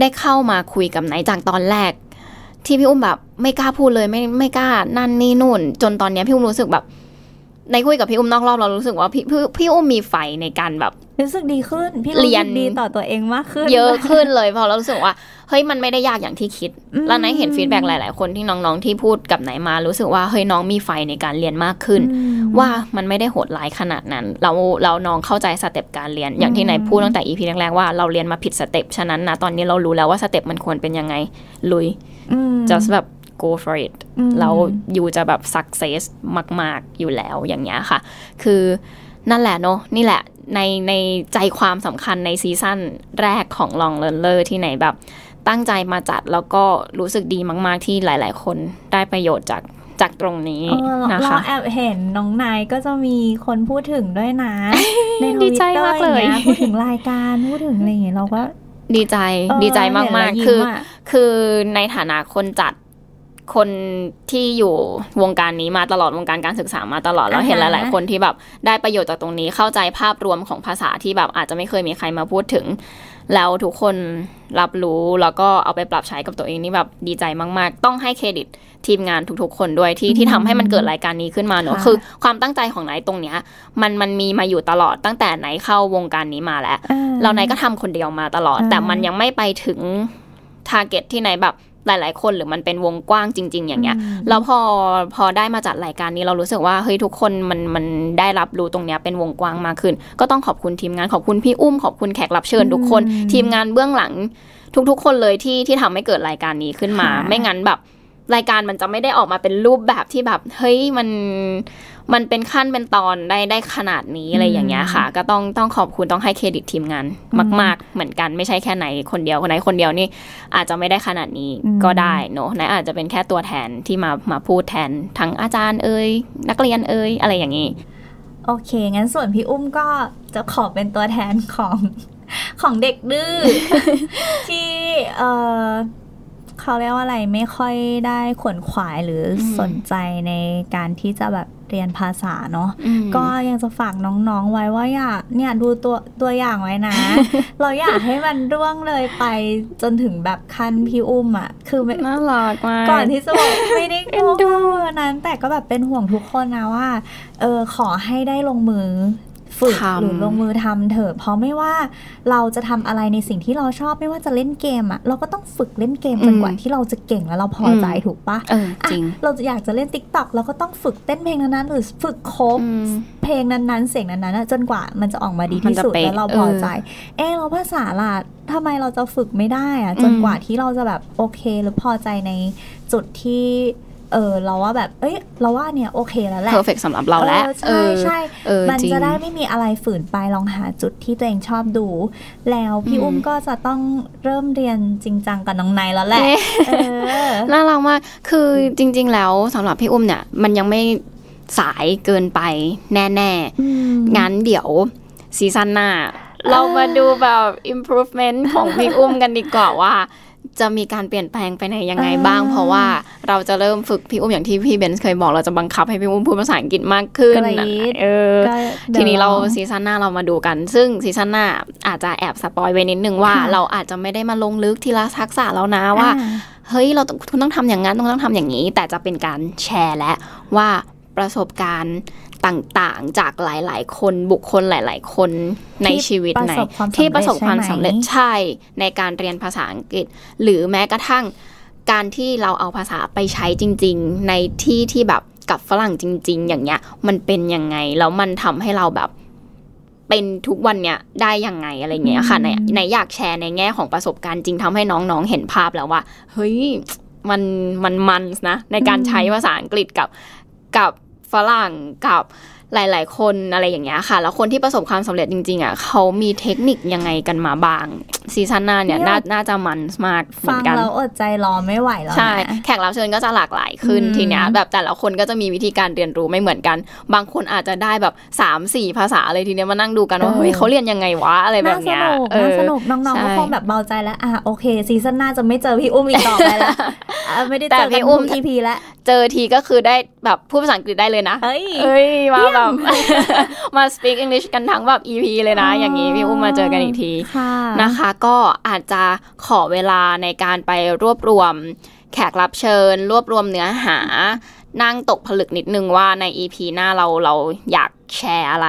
ได้เข้ามาคุยกับไหนจากตอนแรก ที่พี่อุ้มแบบไม่กล้าพูดเลยไม่ไม่กล้านั่นนี่นู่น จนตอนเนี้ยพี่อุ้มรู้สึกแบบ ในคุยกับพี่อุ้มนอกรอบเรารู้สึกว่าพี่พี่พี่อุ้มมีไฟในการแบบรู้สึกดีขึ้น พี่เรียนสึกดีต่อตัวเองมากขึ้น เยอะขึ้นเลยเพราะเรารู้สึกว่าเฮ้ยมันไม่ได้ยากอย่างที่คิดอืมแล้วไนท์เห็น feedback หลาย ๆ คนที่น้อง ๆ ที่พูดกับไนท์มารู้สึกว่าเฮ้ยน้องมีไฟในการเรียนมากขึ้นอืมว่ามันไม่ได้โหดร้ายขนาดนั้น เราเราน้องเข้าใจ step การเรียนอย่างที่ไนท์พูดตั้งแต่ EP แรก ๆ ว่าเราเรียนมาผิด step ฉะนั้นนะตอนนี้เรารู้แล้วว่า step มันควรเป็นยังไงลุยอืม just แบบ go for it อืมแล้ว you จะแบบ success มาก ๆ อยู่แล้วอย่างเงี้ยค่ะ คือนั่นแหละเนาะนี่แหละในในใจความสำคัญในซีซั่นแรกของ Long Learner ที่ไหนแบบตั้งใจมาจัดแล้วก็รู้สึกดีมาก ๆ ที่หลาย ๆ คนได้ประโยชน์จากจากตรงนี้เออนะเราคะแอบเห็นน้องนายก็จะมีคนพูดถึงด้วยนะ ในทดีวิตใจเตอมากร์เลยอย่างเงี้ยพูดถึงรายการพูดถึงอะไรอย่างเงี้ยเราก็ดีใจเออดีใจเห็นมากแล้วๆคือยิ้มะคือในฐานะคนจัด คนที่อยู่วงการนี้มาตลอดวงการการศึกษามาตลอดแล้วอ่าฮะเห็นหลาย ๆ คนที่แบบได้ประโยชน์จากตรงนี้เข้าใจภาพรวมของภาษาที่แบบอาจจะไม่เคยมีใครมาพูดถึง แล้วทุกคนรับรู้แล้วก็เอาไปปรับใช้กับตัวเองนี่แบบดีใจมาก ๆ ต้องให้เครดิตทีมงานทุก ๆ คนด้วยที่ที่ทำให้มันเกิดรายการนี้ขึ้นมาเนอะค่ะคือความตั้งใจของไนท์ตรงเนี้ย มันมันมีมาอยู่ตลอดตั้งแต่ไนท์เข้าวงการนี้มาแล้วอ่าเราไนท์ก็ทำคนเดียวมาตลอดอ่าแต่มันยังไม่ไปถึง target ที่ไนท์แบบ หลาย ๆ คนหรือมันเป็นวงกว้างจริง ๆ อย่างเงี้ยแล้วพอพอได้มาจัดรายการนี้เรารู้สึกว่าเฮ้ยทุกคนมันมันได้รับรู้ตรงเนี้ยเป็นวงกว้างมากขึ้น ก็ต้องขอบคุณทีมงานขอบคุณพี่อุ้มขอบคุณแขกรับเชิญทุกคน ทีมงานเบื้องหลังทุก ๆ คนเลยที่ที่ทำให้เกิดรายการนี้ขึ้นมา ไม่งั้นแบบรายการมันจะไม่ได้ออกมาเป็นรูปแบบที่แบบ เฮ้ยมัน มันเป็นขั้นเป็นตอนได้ได้ขนาดนี้อะไรอย่างเงี้ยค่ะ ก็ต้องต้องขอบคุณต้องให้เครดิตทีมงานมาก ๆ เหมือนกันไม่ใช่แค่ไหนคนเดียวคนไหนคนเดียวนี่อาจจะไม่ได้ขนาดนี้ก็ได้เนอะไหนอาจจะเป็นแค่ตัวแทนที่มามาพูดแทนทั้งอาจารย์เอ่ยนักเรียนเอ่ยอะไรอย่างนี้โอเค งั้นส่วนพี่อุ้มก็จะขอเป็นตัวแทนของของเด็กดื้อที่เออ เขาเรียกว่าอะไรไม่ค่อยได้ขวนขวายหรือสนใจในการที่จะแบบเรียนภาษาเนาะก็ยังจะฝากน้องๆไว้ว่าอยากเนี่ยดูตัวตัวอย่างไว้นะ เราอยากให้มันร่วงเลยไปจนถึงแบบขั้นพี่อุ้มอะ่ะ คือน่ารักมากก่อนที่จะบอกไม่ได้ดูนั้นแต่ก็แบบเป็นห่วงทุกคนนะว่าเออขอให้ได้ลงมือ ฝึกหรือลงมือทำเถอะเพราะไม่ว่าเราจะทำอะไรในสิ่งที่เราชอบไม่ว่าจะเล่นเกมอะเราก็ต้องฝึกเล่นเกมจนกว่าที่เราจะเก่งแล้วเราพอใจถูกปะจริงเราจะอยากจะเล่นติ๊กต็อกเราก็ต้องฝึกเต้นเพลงนั้นๆหรือฝึกโคบเพลงนั้นๆ เสียงนั้นๆจนกว่ามันจะออกมาดีที่สุดแล้วเราพอใจ เออเราภาษาล่ะทำไมเราจะฝึกไม่ได้อะจนกว่าที่เราจะแบบโอเคหรือพอใจในจุดที่ เออเราว่าแบบ เอ้ย เราว่าเนี่ยโอเคแล้วแหละเพอร์เฟกสำหรับเราแล้วใช่ใช่มันจะได้ไม่มีอะไรฝืนไปลองหาจุดที่ตัวเองชอบดู แล้วพี่อุ้มก็จะต้องเริ่มเรียนจริงจังกับน้องนายแล้วแหละน่ารักมากคือจริง ๆ แล้วสำหรับพี่อุ้มเนี่ย มันยังไม่สายเกินไปแน่ๆงั้นเดี๋ยวซีซั่นหน้าเรามาดูแบบ improvement ของพี่อุ้มกันดีกว่าว่า จะมีการเปลี่ยนแปลงไปในยังไงบ้าง เพราะว่าเราจะเริ่มฝึกพี่อุ้มอย่างที่พี่เบนซ์เคยบอกเราจะบังคับให้พี่อุ้มพูดภาษาอังกฤษมากขึ้นเออทีนี้เราซีซั่นหน้าเรามาดูกัน ซึ่งซีซั่นหน้าอาจจะแอบ spoil ไว้นิดนึงว่า เราอาจจะไม่ได้มาลงลึกทีละทักษะแล้วนะว่าเฮ้ยเราคุณต้องทำอย่างนั้นต้องต้องทำอย่างนี้ แต่จะเป็นการแชร์และว่าประสบการณ์ ต่างๆ จากหลายๆ คนบุคคลหลาย ๆ คนในชีวิตไหนที่ประสบความสำเร็จใช่ในการเรียนภาษาอังกฤษ หรือแม้กระทั่งการที่เราเอาภาษาไปใช้จริง ๆ ในที่ที่แบบกับฝรั่งจริง ๆ อย่างเงี้ย มันเป็นยังไงแล้วมันทำให้เราแบบเป็นทุกวันเนี้ยได้ยังไงอะไรเงี้ยค่ะในในอยากแชร์ในแง่ของประสบการณ์จริงทำให้น้องๆเห็นภาพแล้วว่า เฮ้ยมันมันมันนะในการใช้ภาษาอังกฤษกับกับ ฝรั่งกับหลาย ๆ คนอะไรอย่างเงี้ยค่ะ แล้วคนที่ประสบความสำเร็จจริง ๆ อะเขามีเทคนิคยังไงกันมาบ้าง ซีซั่นหน้าเนี่ยนาน่าจะมันมากเหมือนกันฟังแล้วอดใจรอไม่ไหวแล้วใช่แขกรับเชิญก็จะหลากหลายขึ้นทีเนี้ยแบบแต่ละคนก็จะมีวิธีการเรียนรู้ไม่เหมือนกัน บางคนอาจจะได้แบบ3ามสี่ภาษาอะไรทีเนี้ยมานั่งดูกันว่าเฮ้ยเขาเรียนยังไงวะอะไรแบบเนี้ยน่าสนุกน้องๆก็คงแบบเบาใจแล้วอะโอเคซีซั่นหน้าจะไม่เจอพี่อุ้มอีกต่อไปแล้วไม่ได้เจอพี่อุ้มอีพีแล้วเจอทีก็คือได้แบบพูดภาษาอังกฤษได้เลยนะ เฮ้ยมาแบบมา speak English กันทั้งแบบ EP เลยนะ อย่างนี้พี่อุ้มมาเจอกันอีกทีนะคะ ก็อาจจะขอเวลาในการไปรวบรวมแขกรับเชิญ รวบรวมเนื้อหา นั่งตกผลึกนิดนึงว่าใน EP หน้าเราเราอยากแชร์อะไร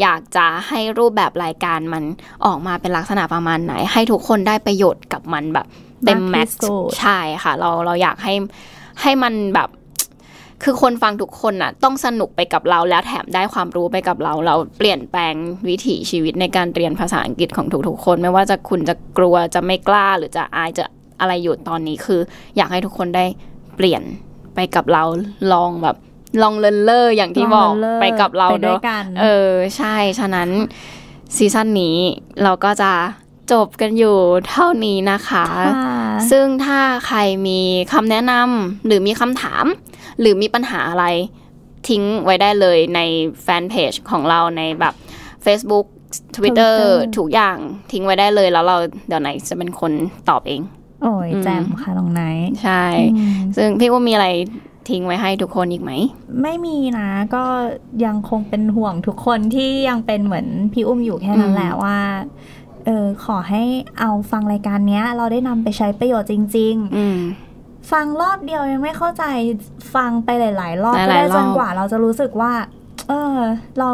อยากจะให้รูปแบบรายการมันออกมาเป็นลักษณะประมาณไหน ให้ทุกคนได้ประโยชน์กับมันแบบเต็มแม็กซ์ใช่ค่ะ เราเราอยากให้ ให้มันแบบคือคนฟังทุกคนน่ะต้องสนุกไปกับเราแล้วแถมได้ความรู้ไปกับเรา เราเปลี่ยนแปลงวิถีชีวิตในการเรียนภาษาอังกฤษของทุกๆคน ไม่ว่าจะคุณจะกลัวจะไม่กล้าหรือจะอายจะอะไรอยู่ตอนนี้คือ อยากให้ทุกคนได้เปลี่ยนไปกับเราลองแบบลองเลินเลอร์อย่างที่บอกไปกับเราเนาะเออใช่ฉะนั้นซีซั่นนี้เราก็จะ จบกันอยู่เท่านี้นะคะ ซึ่งถ้าใครมีคำแนะนำหรือมีคำถาม หรือมีปัญหาอะไร ทิ้งไว้ได้เลยในแฟนเพจของเราในแบบ Facebook Twitter ทุกอย่างทิ้งไว้ได้เลยแล้วเราเดี๋ยวไหนจะเป็นคนตอบเอง โอ้ยแจมค่ะลองไหน ใช่ ซึ่งพี่ว่ามีอะไรทิ้งไว้ให้ทุกคนอีกไหม ไม่มีนะก็ยังคงเป็นห่วงทุกคนที่ยังเป็นเหมือนพี่อุ้มอยู่แค่นั้นแหละว่าเออขอให้เอาฟังรายการเนี้ย เราได้นำไปใช้ประโยชน์จริง ๆฟังรอบเดียวยังไม่เข้าใจฟังไปหลาย ๆ รอบก็ได้จนกว่าเราจะรู้สึกว่า เออ เรา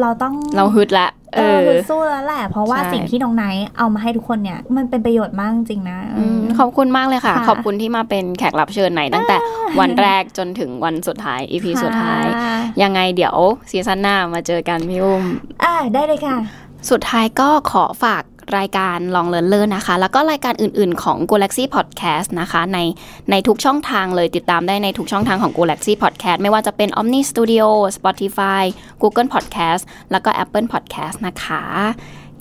เราต้องเราฮึดละเออคือสู้แล้วแหละ เพราะว่าใช่สิ่งที่น้องไนท์เอามาให้ทุกคนเนี่ย มันเป็นประโยชน์มากจริงๆนะอืมขอบคุณมากเลยค่ะค่ะ ขอบคุณที่มาเป็นแขกรับเชิญไหนตั้งแต่วันแรกจนถึงวันสุดท้าย EP สุดท้ายค่ะยังไงเดี๋ยวซีซั่นหน้ามาเจอกันพี่อุ้มอ่าได้เลยค่ะ สุดท้ายก็ขอฝากรายการลองเลินเลินนะคะ แล้วก็รายการอื่นๆของ Galaxy Podcast นะคะ ในในทุกช่องทางเลยติดตามได้ในทุกช่องทางของ Galaxy Podcast ไม่ว่าจะเป็น Omni Studio Spotify Google Podcast แล้วก็ Apple Podcast นะคะ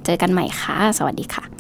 เจอกันใหม่ค่ะ สวัสดีค่ะ